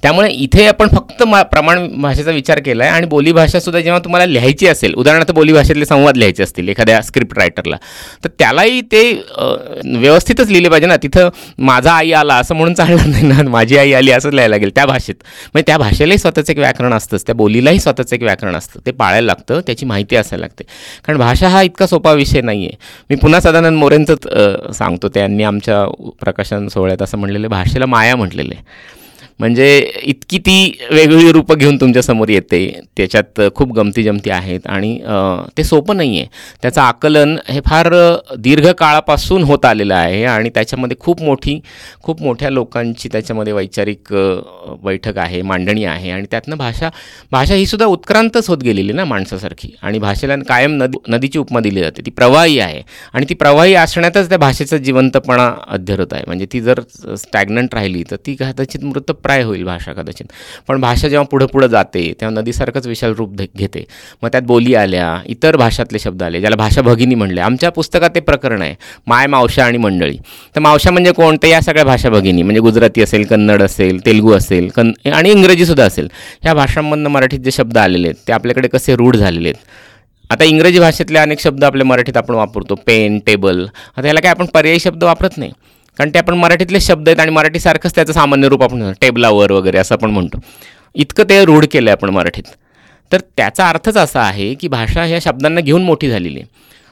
त्यामुळे इथे आपण फक्त मा प्रमाण भाषेचा विचार केला आहे आणि बोलीभाषासुद्धा जेव्हा तुम्हाला लिहायची असेल उदाहरणार्थ बोलीभाषेतले संवाद लिहायचे असतील एखाद्या स्क्रिप्ट रायटरला तर त्यालाही ते व्यवस्थितच लिहिले पाहिजे ना. तिथं माझा आई आला असं म्हणून चालणार नाही ना. माझी आई आली असंच लिहायला लागेल त्या भाषेत. म्हणजे त्या भाषेलाही स्वतःचं एक व्याकरण असतंच. त्या बोलीलाही स्वतःचं एक व्याकरण असतं. ते पाळायला लागतं त्याची माहिती असायला लागते. कारण भाषा हा इतका सोपा विषय नाही आहे मी पुन्हा सदानंद मोरेंचंच सांगतो. त्यांनी आमच्या प्रकाशन सोहळ्यात असं म्हणलेलं आहे, भाषेला माया म्हटलेलं आहे. म्हणजे इतकी ती वेगवेगळी रूपं घेऊन तुमच्यासमोर येते. त्याच्यात खूप गमती जमती आहेत आणि ते सोपं नाही आहे त्याचं आकलन हे फार दीर्घकाळापासून दीर्घ काळापासून होत आलेलं आहे आणि त्याच्यामध्ये खूप मोठी खूप मोठ्या लोकांची त्याच्यामध्ये वैचारिक बैठक आहे मांडणी आहे आणि त्यातनं भाषा भाषा ही सुद्धा उत्क्रांतच होत गेलेली ना माणसासारखी. आणि भाषेला कायम नदी नदीची उपमा दिली जाते. ती प्रवाही आहे आणि ती प्रवाही असण्यातच त्या भाषेचा जिवंतपणा अध्यरत आहे. म्हणजे ती जर स्टॅग्नंट राहिली तर ती कदाचित मृतप्राय होईल भाषा कदाचित. पण भाषा जेव्हा पुढं पुढं जाते तेव्हा नदीसारखंच विशाल रूप घेते. मग त्यात बोली आल्या इतर भाषातले शब्द आले ज्याला भाषा भगिनी म्हणले. आमच्या पुस्तकात ते प्रकरण आहे माय मावशा आणि मंडळी. तर मावशा म्हणजे कोण? तर या सगळ्या भाषा भगिनी म्हणजे गुजराती असेल कन्नड असेल तेलुगू असेल कन आणि इंग्रजीसुद्धा असेल. ह्या भाषांमधनं मराठीत जे शब्द आलेले आहेत ते आपल्याकडे कसे रूढ झालेले आहेत? आता इंग्रजी भाषेतले अनेक शब्द आपल्या मराठीत आपण वापरतो. Pen table. आता याला काय आपण पर्यायी शब्द वापरत नाही? कारण ते आपण मराठीतले शब्द आहेत आणि मराठीसारखंच त्याचं सामान्य रूप आपण टेबलावर वगैरे असं आपण म्हणतो. इतकं ते रूढ केलं आहे आपण मराठीत. तर त्याचा अर्थच असा आहे की भाषा ह्या शब्दांना घेऊन मोठी झालेली आहे.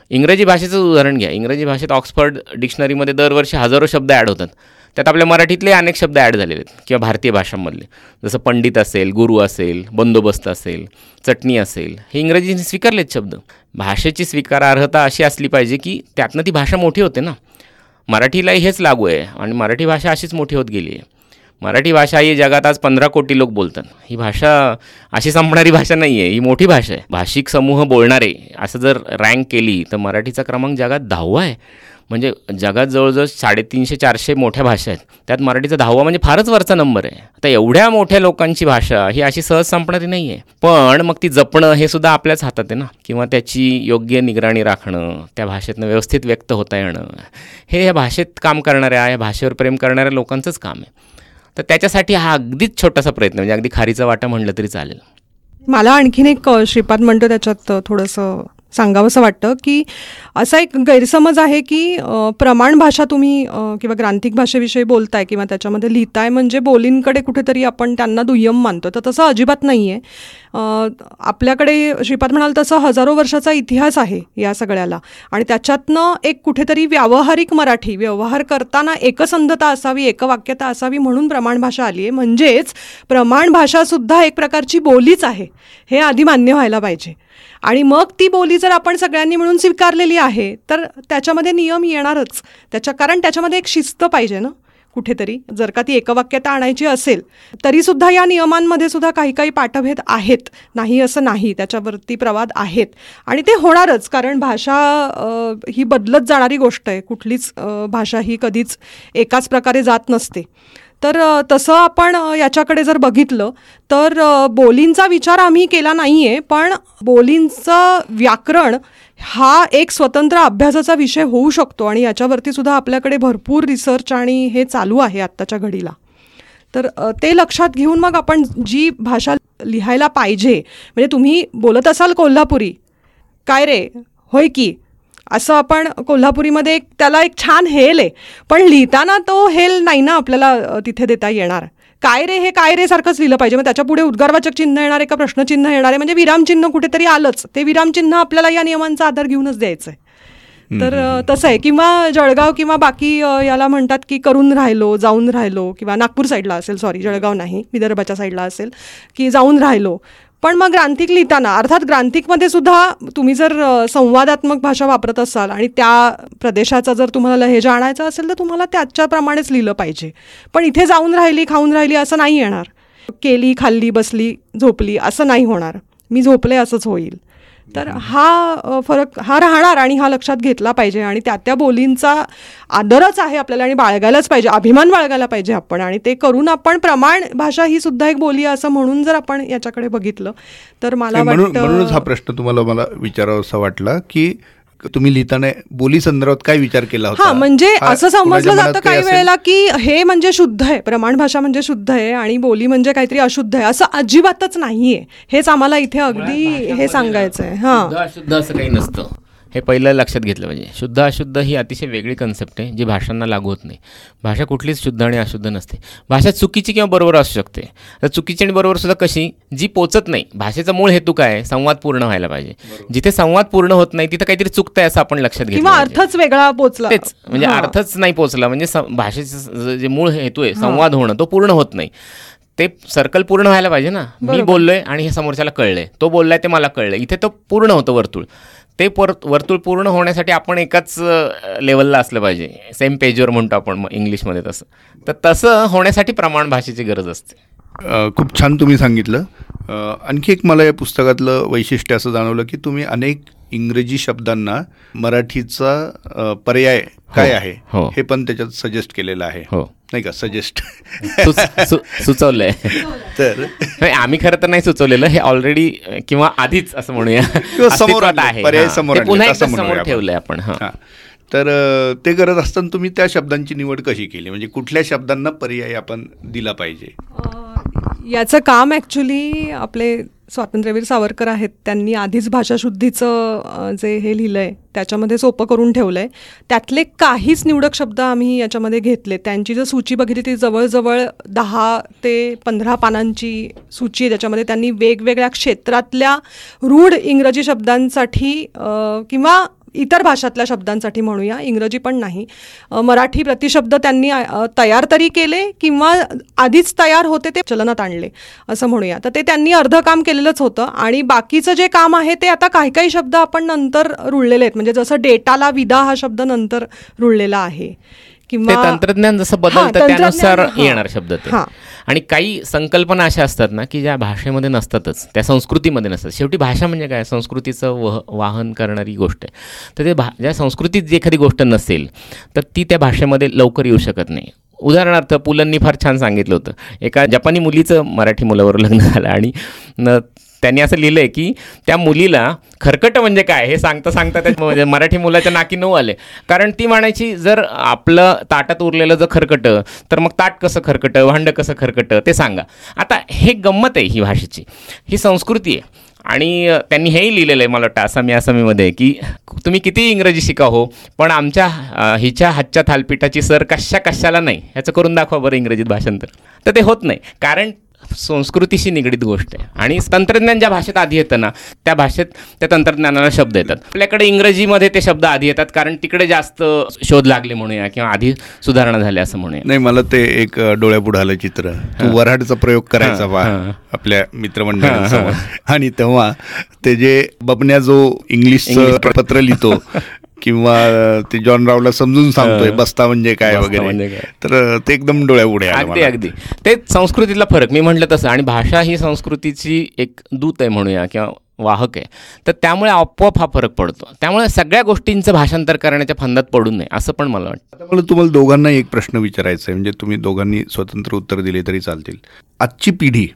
इंग्रजी भाषेचं उदाहरण घ्या. इंग्रजी भाषेत ऑक्सफर्ड डिक्शनरीमध्ये दरवर्षी हजारो शब्द ॲड होतात. त्यात आपल्या मराठीतले अनेक शब्द ॲड झालेले आहेत. किंवा भारतीय भाषांमधले. जसं पंडित असेल गुरु असेल बंदोबस्त असेल चटणी असेल. हे इंग्रजीने स्वीकारलेत शब्द. भाषेची स्वीकारार्हता अशी असली पाहिजे की त्यातनं ती भाषा मोठी होते ना. मराठीलाही हेच लागू आहे. आणि मराठी भाषा अशीच मोठी होत गेली आहे. मराठी भाषा ही जगात आज पंधरा कोटी लोक बोलतात. ही भाषा अशी संपणारी भाषा नाही आहे ही मोठी भाषा आहे. भाषिक समूह बोलणारे असं जर रँक केली तर मराठीचा क्रमांक जगात दहावा आहे. म्हणजे जगात जवळजवळ साडेतीनशे चारशे मोठ्या भाषा आहेत. त्यात मराठीचा दहावा म्हणजे फारच वरचा नंबर आहे. आता एवढ्या मोठ्या लोकांची भाषा ही अशी सहज संपणारी नाही आहे पण मग ती जपणं हे सुद्धा आपल्याच हातात आहे ना? किंवा त्याची योग्य निगराणी राखणं त्या भाषेतनं व्यवस्थित व्यक्त होता येणं हे या भाषेत काम करणाऱ्या या भाषेवर प्रेम करणाऱ्या लोकांचंच काम आहे. तर त्याच्यासाठी हा अगदीच छोटासा प्रयत्न म्हणजे अगदी खारीचा वाटा म्हणलं तरी चालेल. मला आणखीन एक श्रीपाद म्हणतो त्याच्यात थोडंसं सांगावंसं वाटतं की असा एक गैरसमज आहे की प्रमाण भाषा तुम्ही किंवा ग्रांथिक भाषेविषयी बोलताय किंवा त्याच्यामध्ये लिहिताय म्हणजे बोलींकडे कुठेतरी आपण त्यांना दुय्यम मानतो. तर तसं अजिबात नाही आहे आपल्याकडे श्रीपाद म्हणाल तसं हजारो वर्षाचा इतिहास आहे या सगळ्याला. आणि त्याच्यातनं एक कुठेतरी व्यावहारिक मराठी व्यवहार करताना एकसंधता असावी एकवाक्यता असावी म्हणून प्रमाण भाषा आली आहे. म्हणजेच प्रमाण भाषासुद्धा एक प्रकारची बोलीच आहे. हे आधी मान्य व्हायला पाहिजे. आणि मग ती बोली जर आपण सगळ्यांनी मिळून स्वीकारलेली आहे तर त्याच्यामध्ये नियम येणारच. त्याच्या कारण त्याच्यामध्ये एक शिस्त पाहिजे ना कुठेतरी. जर का ती एकवाक्यता आणायची असेल तरीसुद्धा या नियमांमध्ये सुद्धा काही काही पाठभेद आहेत. नाही असं नाही त्याच्यावरती प्रवाद आहेत. आणि ते होणारच कारण भाषा ही बदलत जाणारी गोष्ट आहे. कुठलीच भाषा ही कधीच एकाच प्रकारे जात नसते. तर तसं आपण याच्याकडे जर बघितलं तर बोलींचा विचार आम्ही केला नाही आहे पण बोलींचं व्याकरण हा एक स्वतंत्र अभ्यासाचा विषय होऊ शकतो आणि याच्यावरती सुद्धा आपल्याकडे भरपूर रिसर्च आणि हे चालू आहे आत्ताच्या घडीला. तर ते लक्षात घेऊन मग आपण जी भाषा लिहायला पाहिजे म्हणजे तुम्ही बोलत असाल कोल्हापुरी काय रे? होय की? असं आपण कोल्हापुरीमध्ये एक त्याला एक छान हेल आहे. पण लिहिताना तो हेल नाही ना आपल्याला तिथे देता येणार. काय रे हे? काय रे सारखंच लिहिलं पाहिजे. मग त्याच्या पुढे उद्गारवाचक चिन्ह येणार आहे का? प्रश्नचिन्ह येणार आहे? म्हणजे विरामचिन्ह कुठेतरी आलंच. ते विरामचिन्ह आपल्याला या नियमांचा आधार घेऊनच द्यायचं आहे तर तसं आहे. किंवा जळगाव किंवा बाकी याला म्हणतात की करून राहिलो जाऊन राहिलो किंवा नागपूर साईडला असेल सॉरी जळगाव नाही विदर्भाच्या साईडला असेल की जाऊन राहिलो. पण मग ग्रांथिक लिहिताना अर्थात ग्रांथिकमध्ये सुद्धा तुम्ही जर संवादात्मक भाषा वापरत असाल आणि त्या प्रदेशाचा जर तुम्हाला लहेजा आणायचा असेल तर तुम्हाला त्याच्याप्रमाणेच लिहिलं पाहिजे. पण इथे जाऊन राहिली खाऊन राहिली असं नाही येणार. केली खाल्ली बसली झोपली असं नाही होणार. मी झोपले असंच होईल. तर हा फरक हा राहणार आणि हा लक्षात घेतला पाहिजे आणि त्या त्या बोलींचा आदरच आहे आपल्याला आणि बाळगायलाच पाहिजे अभिमान बाळगायला पाहिजे आपण आणि ते करून आपण प्रमाण भाषा ही सुद्धा एक बोली आहे असं म्हणून जर आपण याच्याकडे बघितलं तर मला म्हणून म्हणूनच हा वाटतं प्रश्न तुम्हाला मला विचारावासा वाटला की तुम्ही लिहिताना बोली संदर्भात काय विचार केला होता? हा म्हणजे असं समजलं जातं काही? वेळेला की हे म्हणजे शुद्ध आहे प्रमाण भाषा म्हणजे शुद्ध आहे आणि बोली म्हणजे काहीतरी अशुद्ध आहे असं अजिबातच नाहीये. हेच आम्हाला इथे अगदी हे सांगायचं आहे हा. शुद्ध अशुद्ध असं काही नसतं. हे पहिलं लक्षात घेतलं पाहिजे. शुद्ध अशुद्ध ही अतिशय वेगळी कन्सेप्ट आहे जी भाषांना लागू होत नाही. भाषा कुठलीच शुद्ध आणि अशुद्ध नसते. भाषा चुकीची किंवा बरोबर असू शकते. तर चुकीची आणि बरोबर सुद्धा कशी? जी पोचत नाही. भाषेचा मूळ हेतू काय आहे? संवाद पूर्ण व्हायला पाहिजे. जिथे संवाद पूर्ण होत नाही तिथं काहीतरी चुकतंय असं आपण लक्षात घेतलं. अर्थच वेगळा पोचला. तेच. म्हणजे हा. अर्थच नाही पोचला. म्हणजे सं- भाषेचं ज- मूळ हेतू आहे संवाद होणं तो पूर्ण होत नाही. ते सर्कल पूर्ण व्हायला पाहिजे ना. मी. बोललोय आणि हे समोरच्याला कळलंय. तो बोललाय ते मला कळलंय. इथे तो पूर्ण होतं वर्तुळ. ते पर वर्तुळ पूर्ण होण्यासाठी आपण एकाच लेवलला असलं पाहिजे. सेम पेजवर म्हणतो आपण मग इंग्लिशमध्ये तसं. तर तसं होण्यासाठी प्रमाण भाषेची गरज असते. खूप छान तुम्ही सांगितलं. आणखी एक मला या पुस्तकातलं वैशिष्ट्य असं जाणवलं की तुम्ही अनेक इंग्रजी शब्दांना मराठीचा पर्याय काय आहे? हो. हे पण त्याच्यात सजेस्ट केलेलं आहे. हो. नाही का? सजेस्ट सुचवलंय. तर? नाही, आम्ही खरं तर नाही सुचवलेलं. हे ऑलरेडी किंवा आधीच असं म्हणूया. समोर आहे. पर्याय हां. समोर समोर आपण. ठेवलंय आपण. हां. हां. तर ते करत असताना तुम्ही त्या शब्दांची निवड कशी केली? म्हणजे कुठल्या शब्दांना पर्याय आपण दिला पाहिजे? याचं काम ॲक्च्युली आपले स्वातंत्र्यवीर सावरकर आहेत. त्यांनी आधीच भाषाशुद्धीचं जे हे लिहिलं आहे त्याच्यामध्ये सोपं करून ठेवलं आहे त्यातले काहीच निवडक शब्द आम्ही याच्यामध्ये घेतले. त्यांची जर सूची बघितली ती जवळजवळ दहा ते पंधरा पानांची सूची आहे. त्याच्यामध्ये त्यांनी वेगवेगळ्या क्षेत्रातल्या रूढ इंग्रजी शब्दांसाठी किंवा इतर भाषातल्या शब्दांसाठी म्हणूया इंग्रजी पण नाही. मराठी प्रतिशब्द त्यांनी तयार तरी केले किंवा आधीच तयार होते ते चलनात आणले असं म्हणूया. तर ते त्यांनी अर्धं काम केलेलंच होतं आणि बाकीचं जे काम आहे ते आता काही काही शब्द आपण नंतर रुळलेले आहेत. म्हणजे जसं डेटाला विदा हा शब्द नंतर रुळलेला आहे. ते तंत्रज्ञान जसं बदलतं त्यानुसार. येणार शब्द ते. आणि काही संकल्पना अशा असतात ना की ज्या भाषेमध्ये नसतातच त्या संस्कृतीमध्ये नसतात. शेवटी भाषा म्हणजे काय? संस्कृतीचं वह वाहन करणारी गोष्ट आहे. तर ते भा ज्या संस्कृतीत जी एखादी गोष्ट नसेल तर ती त्या भाषेमध्ये लवकर येऊ शकत नाही. उदाहरणार्थ पुलंनी फार छान सांगितलं होतं. एका जपानी मुलीचं मराठी मुलावर लग्न झालं आणि त्यांनी असं लिहिलं आहे की त्या मुलीला खरकट म्हणजे काय हे सांगता सांगता त्या म्हणजे मराठी मुलाच्या नाकी नऊ आले. कारण ती म्हणायची जर आपलं ताटात उरलेलं जर खरकटं तर मग ताट कसं खरकटं भांडं कसं खरकटं ते सांगा. आता हे गंमत आहे ही भाषेची. ही संस्कृती आहे. आणि त्यांनी हेही लिहिलेलं आहे मला वाटतं आसामी आसामीमध्ये की तुम्ही किती इंग्रजी शिका हो पण आमच्या हिच्या हातच्या थालपिठाची सर कशा कशाला नाही ह्याचं करून दाखवा बरं इंग्रजीत भाषांतर. तर ते होत नाही. कारण संस्कृतीशी निगडीत गोष्ट आहे. आणि तंत्रज्ञान ज्या भाषेत आधी येतं ना त्या भाषेत त्या तंत्रज्ञानाला शब्द येतात. आपल्याकडे इंग्रजीमध्ये ते शब्द आधी येतात कारण तिकडे जास्त शोध लागले म्हणूया किंवा आधी सुधारणा झाल्या असं म्हणूया. नाही मला ते एक डोळ्यापुढं आलं चित्र. तू वऱ्हाडचा प्रयोग करायचा हां. आपल्या मित्रमंडळांसमोर. आणि तेव्हा ते जे बबन्या जो इंग्लिश पत्र लिहितो किंवा ते जॉन रावला समजून सांगतोय. बस्ता म्हणजे काय म्हणजे वगैरे. काय. तर ते एकदम डोळ्यापुढे आलं अगदी. अगदी. ते संस्कृतीतला फरक मी म्हटलं तसं. आणि भाषा ही संस्कृतीची एक दूत आहे म्हणूया किंवा वाहक आहे. तर त्यामुळे आपोआप हा फरक पडतो. त्यामुळे सगळ्या गोष्टींचं भाषांतर करण्याच्या फंदात पडू नये असं पण मला वाटतं. मला तुम्हाला दोघांना एक प्रश्न विचारायचा आहे. म्हणजे तुम्ही दोघांनी स्वतंत्र उत्तर दिले तरी चालतील. आजची पिढी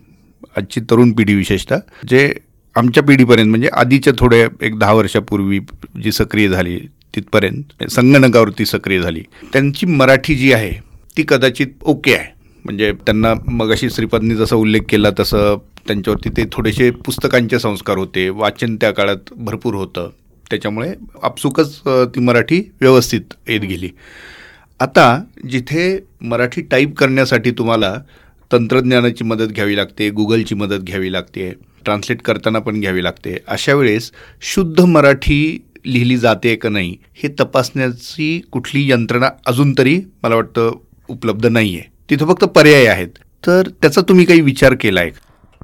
आजची तरुण पिढी विशेषतः जे आमच्या पिढीपर्यंत म्हणजे आधीच्या थोड्या एक दहा वर्षापूर्वी जी सक्रिय झाली तिथपर्यंत संगणकावरती सक्रिय झाली त्यांची मराठी जी आहे ती कदाचित ओके आहे. म्हणजे त्यांना मगाशी श्रीपदनी जसा उल्लेख केला तसं त्यांच्यावरती ते थोडेसे पुस्तकांचे संस्कार होते वाचन त्या काळात भरपूर होतं. त्याच्यामुळे आपसुकच ती मराठी व्यवस्थित येत गेली. आता जिथे मराठी टाईप करण्यासाठी तुम्हाला तंत्रज्ञानाची मदत घ्यावी लागते गुगलची मदत घ्यावी लागते ट्रान्सलेट करताना पण घ्यावी लागते. अशा वेळेस शुद्ध मराठी लिहिली जाते का नाही हे तपासण्याची कुठली यंत्रणा अजून तरी मला वाटतं उपलब्ध नाही आहे तिथं फक्त पर्याय आहेत. तर त्याचा तुम्ही काही विचार केला आहे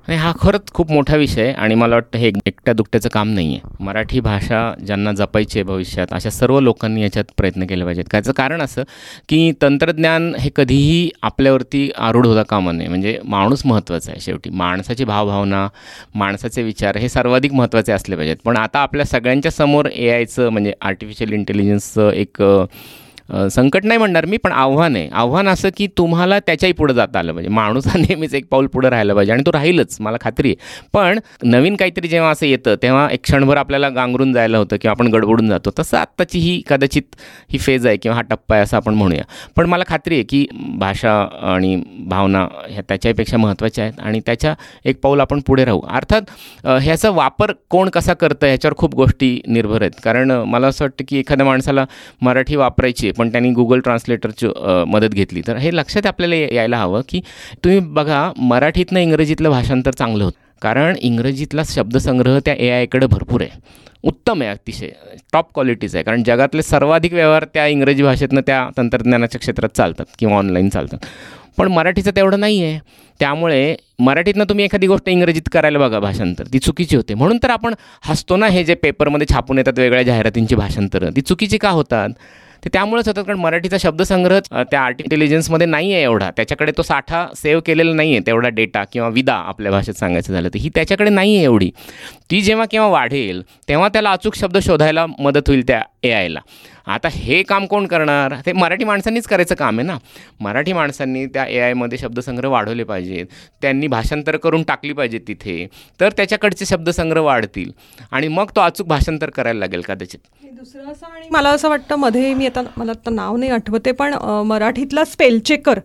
आणि हा खरंच खूप मोठा विषय आहे आणि मला वाटतं हे एकट्या दुकट्याचं काम नाही आहे मराठी भाषा ज्यांना जपायची आहे भविष्यात अशा सर्व लोकांनी याच्यात प्रयत्न केले पाहिजेत. त्याचं कारण असं की तंत्रज्ञान हे कधीही आपल्यावरती आरूढ होता कामा नये. म्हणजे माणूस महत्त्वाचा आहे शेवटी. माणसाची भावभावना माणसाचे विचार हे सर्वाधिक महत्त्वाचे असले पाहिजेत. पण आता आपल्या सगळ्यांच्या समोर ए आयचं म्हणजे आर्टिफिशियल इंटेलिजन्सचं एक संकट नाही म्हणणार मी पण आव्हान आहे. आव्हान असं की तुम्हाला त्याच्याही पुढे जाता आलं पाहिजे. माणूस हा नेहमीच एक पाऊल पुढे राहायला पाहिजे आणि तो राहीलच मला खात्री आहे. पण नवीन काहीतरी जेव्हा असं येतं तेव्हा एक क्षणभर आपल्याला गांगरून जायला होतं किंवा आपण गडबडून जातो. तसं आत्ताची ही कदाचित ही फेज आहे किंवा हा टप्पा आहे असं आपण म्हणूया. पण मला खात्री आहे की भाषा आणि भावना ह्या त्याच्यापेक्षा महत्त्वाच्या आहेत आणि त्याच्या एक पाऊल आपण पुढे राहू. अर्थात ह्याचा वापर कोण कसा करतं ह्याच्यावर खूप गोष्टी निर्भर आहेत. कारण मला असं वाटतं की एखाद्या माणसाला मराठी वापरायची आहे. पण त्यांनी गुगल ट्रान्सलेटरची मदत घेतली. तर हे लक्षात आपल्याला यायला हवं की तुम्ही बघा मराठीतनं इंग्रजीतलं भाषांतर चांगलं होतं. कारण इंग्रजीतला शब्दसंग्रह त्या ए आयकडे भरपूर आहे. उत्तम आहे अतिशय. टॉप क्वालिटीचं आहे. कारण जगातले सर्वाधिक व्यवहार त्या इंग्रजी भाषेतनं त्या तंत्रज्ञानाच्या क्षेत्रात चालतात किंवा ऑनलाईन चालतात. पण मराठीचं तेवढं नाही आहे त्यामुळे मराठीतनं तुम्ही एखादी गोष्ट इंग्रजीत करायला बघा भाषांतर. ती चुकीची होते. म्हणून तर आपण हसतो ना हे जे पेपरमध्ये छापून येतात वेगळ्या जाहिरातींची भाषांतरं. ती चुकीची का होतात? तर त्यामुळेच स्वतःकडे कारण मराठीचा शब्दसंग्रह त्या आर्ट इंटेलिजन्समध्ये नाही आहे एवढा. त्याच्याकडे तो साठा सेव्ह केलेला नाही आहे तेवढा डेटा किंवा विदा आपल्या भाषेत सांगायचं झालं तर. ही त्याच्याकडे नाही आहे एवढी. ती जेव्हा केव्हा वाढेल तेव्हा त्याला अचूक शब्द शोधायला मदत होईल त्या ए आयला आता हे काम कोण करणार? ते मराठी माणसांनीच करायचं काम आहे ना. मराठी माणसांनी त्या ए आयमध्ये शब्दसंग्रह वाढवले पाहिजेत. त्यांनी भाषांतर करून टाकली पाहिजेत तिथे. तर त्याच्याकडचे शब्दसंग्रह वाढतील. आणि मग तो अचूक भाषांतर करायला लागेल कदाचित. हे दुसरं असं आणि मला असं वाटतं मध्ये मी आता मला आता नाव नाही आठवते पण मराठीतला स्पेल चेकर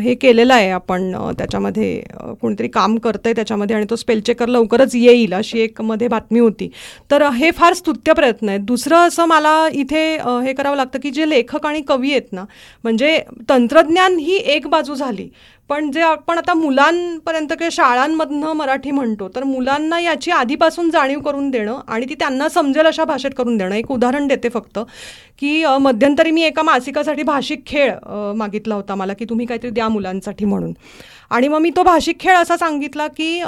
हे केलेलं आहे आपण त्याच्यामध्ये कोणतरी कोणीतरी काम करतंय त्याच्यामध्ये आणि तो स्पेलचेकर लवकरच येईल अशी एक मध्ये बातमी होती. तर हे फार स्तुत्य प्रयत्न आहेत. दुसरं असं मला इथे हे करावं लागतं की जे लेखक आणि कवी आहेत ना म्हणजे तंत्रज्ञान ही एक बाजू झाली. पण जे आपण आता मुलांपर्यंत किंवा शाळांमधनं मराठी म्हणतो तर मुलांना याची आधीपासून जाणीव करून देणं आणि ती त्यांना समजेल अशा भाषेत करून देणं. एक उदाहरण देते फक्त की मध्यंतरी मी एका मासिकासाठी भाषिक खेळ मागितला होता मला की तुम्ही काहीतरी द्या मुलांसाठी म्हणून. आणि मग मी तो भाषिक खेळ असा सांगितला की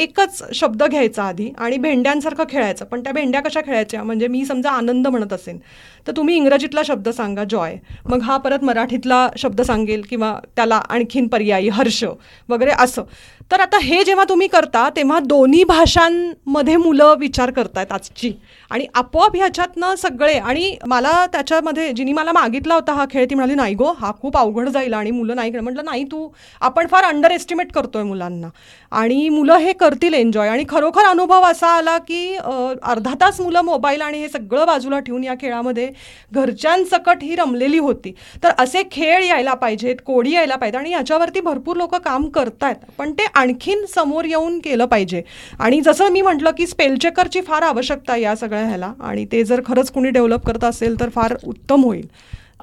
एकच शब्द घ्यायचा आधी आणि भेंड्यांसारखं खेळायचं. पण त्या भेंड्या कशा खेळायच्या? म्हणजे मी समजा आनंद म्हणत असेन तर तुम्ही इंग्रजीतला शब्द सांगा जॉय. मग हा परत मराठीतला शब्द सांगेल किंवा त्याला आणखीन पर्यायी हर्ष वगैरे असं. तर आता हे जेव्हा तुम्ही करता तेव्हा दोन्ही भाषांमध्ये मुलं विचार करतायत आजची. आणि आपोआप ह्याच्यातनं सगळे आणि मला त्याच्यामध्ये जिनी मला मागितला होता हा खेळ ती म्हणाली नाही गो हा खूप अवघड जाईल आणि मुलं नाही खेळ म्हटलं नाही तू आपण फार अंडर एस्टिमेट करतोय मुलांना. आणि मुलं हे करतील एन्जॉय आणि खरोखर अनुभव असा आला की अर्धा तास मुलं मोबाईल आणि हे सगळं बाजूला ठेवून या खेळामध्ये घरच्यांसकट ही रमलेली होती. तर असे खेळ यायला पाहिजेत कोडी यायला पाहिजे आणि याच्यावरती भरपूर लोक काम करतायत. पण ते आणखीन समोर येऊन केलं पाहिजे. आणि जसं मी म्हटलं की स्पेलचेकरची फार आवश्यकता या सगळ्या ह्याला. आणि ते जर खरंच कुणी डेव्हलप करत असेल तर फार उत्तम होईल.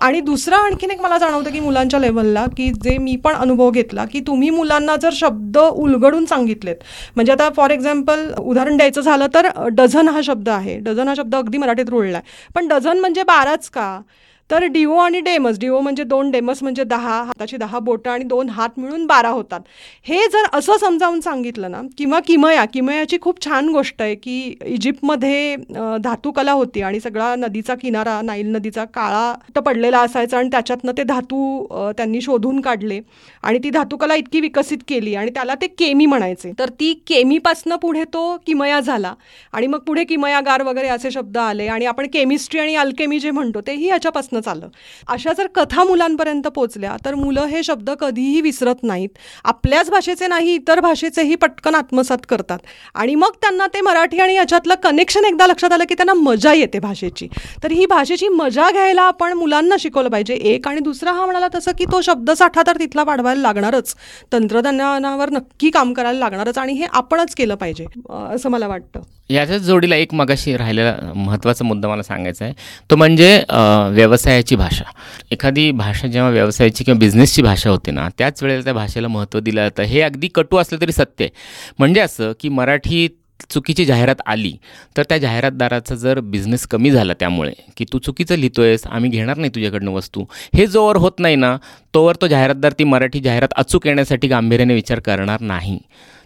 आणि दुसरं आणखीन एक मला जाणवतं की मुलांच्या लेवलला की जे मी पण अनुभव घेतला की तुम्ही मुलांना जर शब्द उलगडून सांगितलेत म्हणजे आता फॉर एक्झाम्पल उदाहरण द्यायचं झालं तर डझन हा शब्द आहे. डझन हा शब्द अगदी मराठीत रुळला आहे पण डझन म्हणजे बाराच का? तर डिओ आणि डेमस डिओ म्हणजे दोन डेमस म्हणजे दहा हाताची दहा बोटं आणि दोन हात मिळून बारा होतात. हे जर असं समजावून सांगितलं ना किंवा किमया किमयाची खूप छान गोष्ट आहे की इजिप्तमध्ये धातूकला धातुकला होती आणि सगळा नदीचा किनारा नाईल नदीचा काळा तर पडलेला असायचा आणि त्याच्यातनं ते धातू त्यांनी शोधून काढले आणि ती धातुकला इतकी विकसित केली आणि त्याला ते केमी म्हणायचे. तर ती केमीपासनं पुढे तो किमया झाला आणि मग पुढे किमयागार वगैरे असे शब्द आले आणि आपण केमिस्ट्री आणि अल्केमी जे म्हणतो तेही ह्याच्यापासूनच आलं अशा जर कथा मुलांपर्यंत पोचल्या तर मुलं हे शब्द कधीही विसरत नाहीत. आपल्याच भाषेचे नाही इतर भाषेचेही पटकन आत्मसात करतात. आणि मग त्यांना ते मराठी आणि याच्यातलं कनेक्शन एकदा लक्षात आलं की त्यांना मजा येते भाषेची. तर ही भाषेची मजा घ्यायला आपण मुलांना शिकवलं पाहिजे. एक आणि दुसरा हा म्हणाला तसं की तो शब्दसाठा तर तिथला वाढवायला लागणारच. तंत्रज्ञानावर नक्की काम करायला लागणारच आणि हे आपणच केलं पाहिजे असं मला वाटतं. याच्याच जोडीला एक मगाशी राहिलेला महत्त्वाचा मुद्दा मला सांगायचा आहे. तो म्हणजे व्यवसाय व्यवसायाची भाषा. एखादी भाषा जेव्हा व्यवसायाची किंवा बिझनेसची भाषा होते ना त्याच वेळेला त्या भाषेला महत्त्व दिलं जातं. हे अगदी कटू असलं तरी सत्य आहे. म्हणजे असं की मराठी चुकीची जाहिरात आली तर त्या जाहिरातदाराचा जर बिझनेस कमी झाला त्यामुळे की तू चुकीचं लिहितोयस आम्ही घेणार नाही तुझ्याकडनं वस्तू. हे जोवर होत नाही ना तोवर तो जाहिरातदार ती मराठी जाहिरात अचूक येण्यासाठी गांभीर्याने विचार करणार नाही.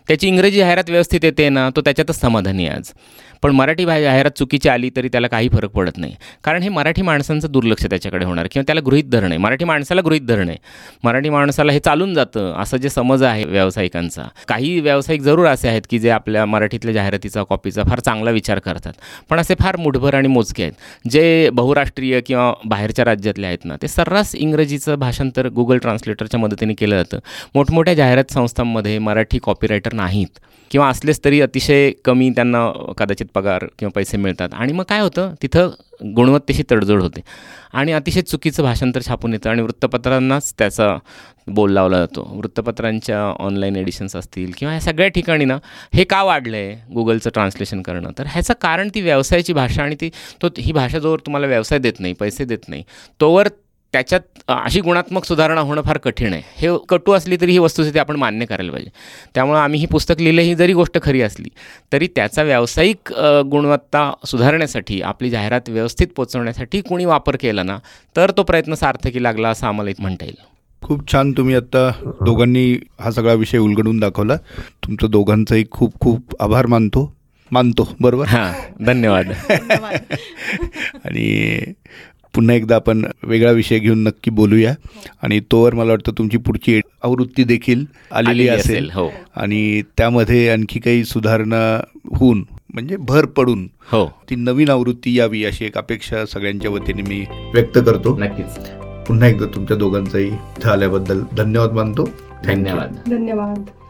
त्याची इंग्रजी जाहिरात व्यवस्थित येते ना तो त्याच्यातच समाधानी आहे आज. पण मराठी भा जाहिरात चुकीची आली तरी त्याला काही फरक पडत नाही. कारण हे मराठी माणसांचं दुर्लक्ष त्याच्याकडे होणार किंवा त्याला गृहीत धरणं आहे मराठी माणसाला गृहीत धरण. आहे मराठी माणसाला हे चालून जातं असं जे समज आहे व्यावसायिकांचा. काही व्यावसायिक जरूर असे आहेत की जे आपल्या मराठीतल्या जाहिरातीचा कॉपीचा फार चांगला विचार करतात. पण असे फार मुठभर आणि मोजके आहेत. जे बहुराष्ट्रीय किंवा बाहेरच्या राज्यातले आहेत ना ते सर्रास इंग्रजीचं भाषांतर गुगल ट्रान्सलेटरच्या मदतीने केलं जातं. मोठमोठ्या जाहिरात संस्थांमध्ये मराठी कॉपीरायटर नाहीत. किंवा असलेच तरी अतिशय कमी त्यांना कदाचित पगार किंवा पैसे मिळतात. आणि मग काय होतं? तिथं गुणवत्तेशी तडजोड होते. आणि अतिशय चुकीचं भाषांतर छापून येतं. आणि वृत्तपत्रांनाच त्याचा बोल लावला जातो. वृत्तपत्रांच्या ऑनलाईन एडिशन्स असतील किंवा ह्या सगळ्या ठिकाणी ना हे का वाढलं आहे गुगलचं ट्रान्सलेशन करणं? तर ह्याचं कारण ती व्यवसायाची भाषा आणि ती तो ही भाषा जोवर तुम्हाला व्यवसाय देत नाही पैसे देत नाही तोवर त्याच्यात अशी गुणात्मक सुधारणा होणं फार कठीण आहे. हे कटू असली तरी ही वस्तुस्थिती आपण मान्य करायला पाहिजे. त्यामुळं आम्ही ही पुस्तक लिहिलं ही जरी गोष्ट खरी असली तरी त्याचा व्यावसायिक गुणवत्ता सुधारण्यासाठी आपली जाहिरात व्यवस्थित पोचवण्यासाठी कोणी वापर केला ना तर तो प्रयत्न सार्थकी लागला असं आम्हाला म्हणता येईल. खूप छान तुम्ही आता दोघांनी हा सगळा विषय उलगडून दाखवला. तुमचं दोघांचाही खूप खूप आभार मानतो. मानतो बरोबर? हां धन्यवाद. आणि पुन्हा एकदा आपण वेगळा विषय घेऊन नक्की बोलूया. आणि तोवर मला वाटतं तुमची पुढची आवृत्ती देखील आलेली असेल हो. आणि त्यामध्ये आणखी काही सुधारणा होऊन म्हणजे भर पडून हो. ती नवीन आवृत्ती यावी अशी एक अपेक्षा सगळ्यांच्या वतीने मी व्यक्त करतो. नक्कीच. पुन्हा एकदा तुमच्या दोघांचाही इथं आल्याबद्दल धन्यवाद मानतो. धन्यवाद. धन्यवाद.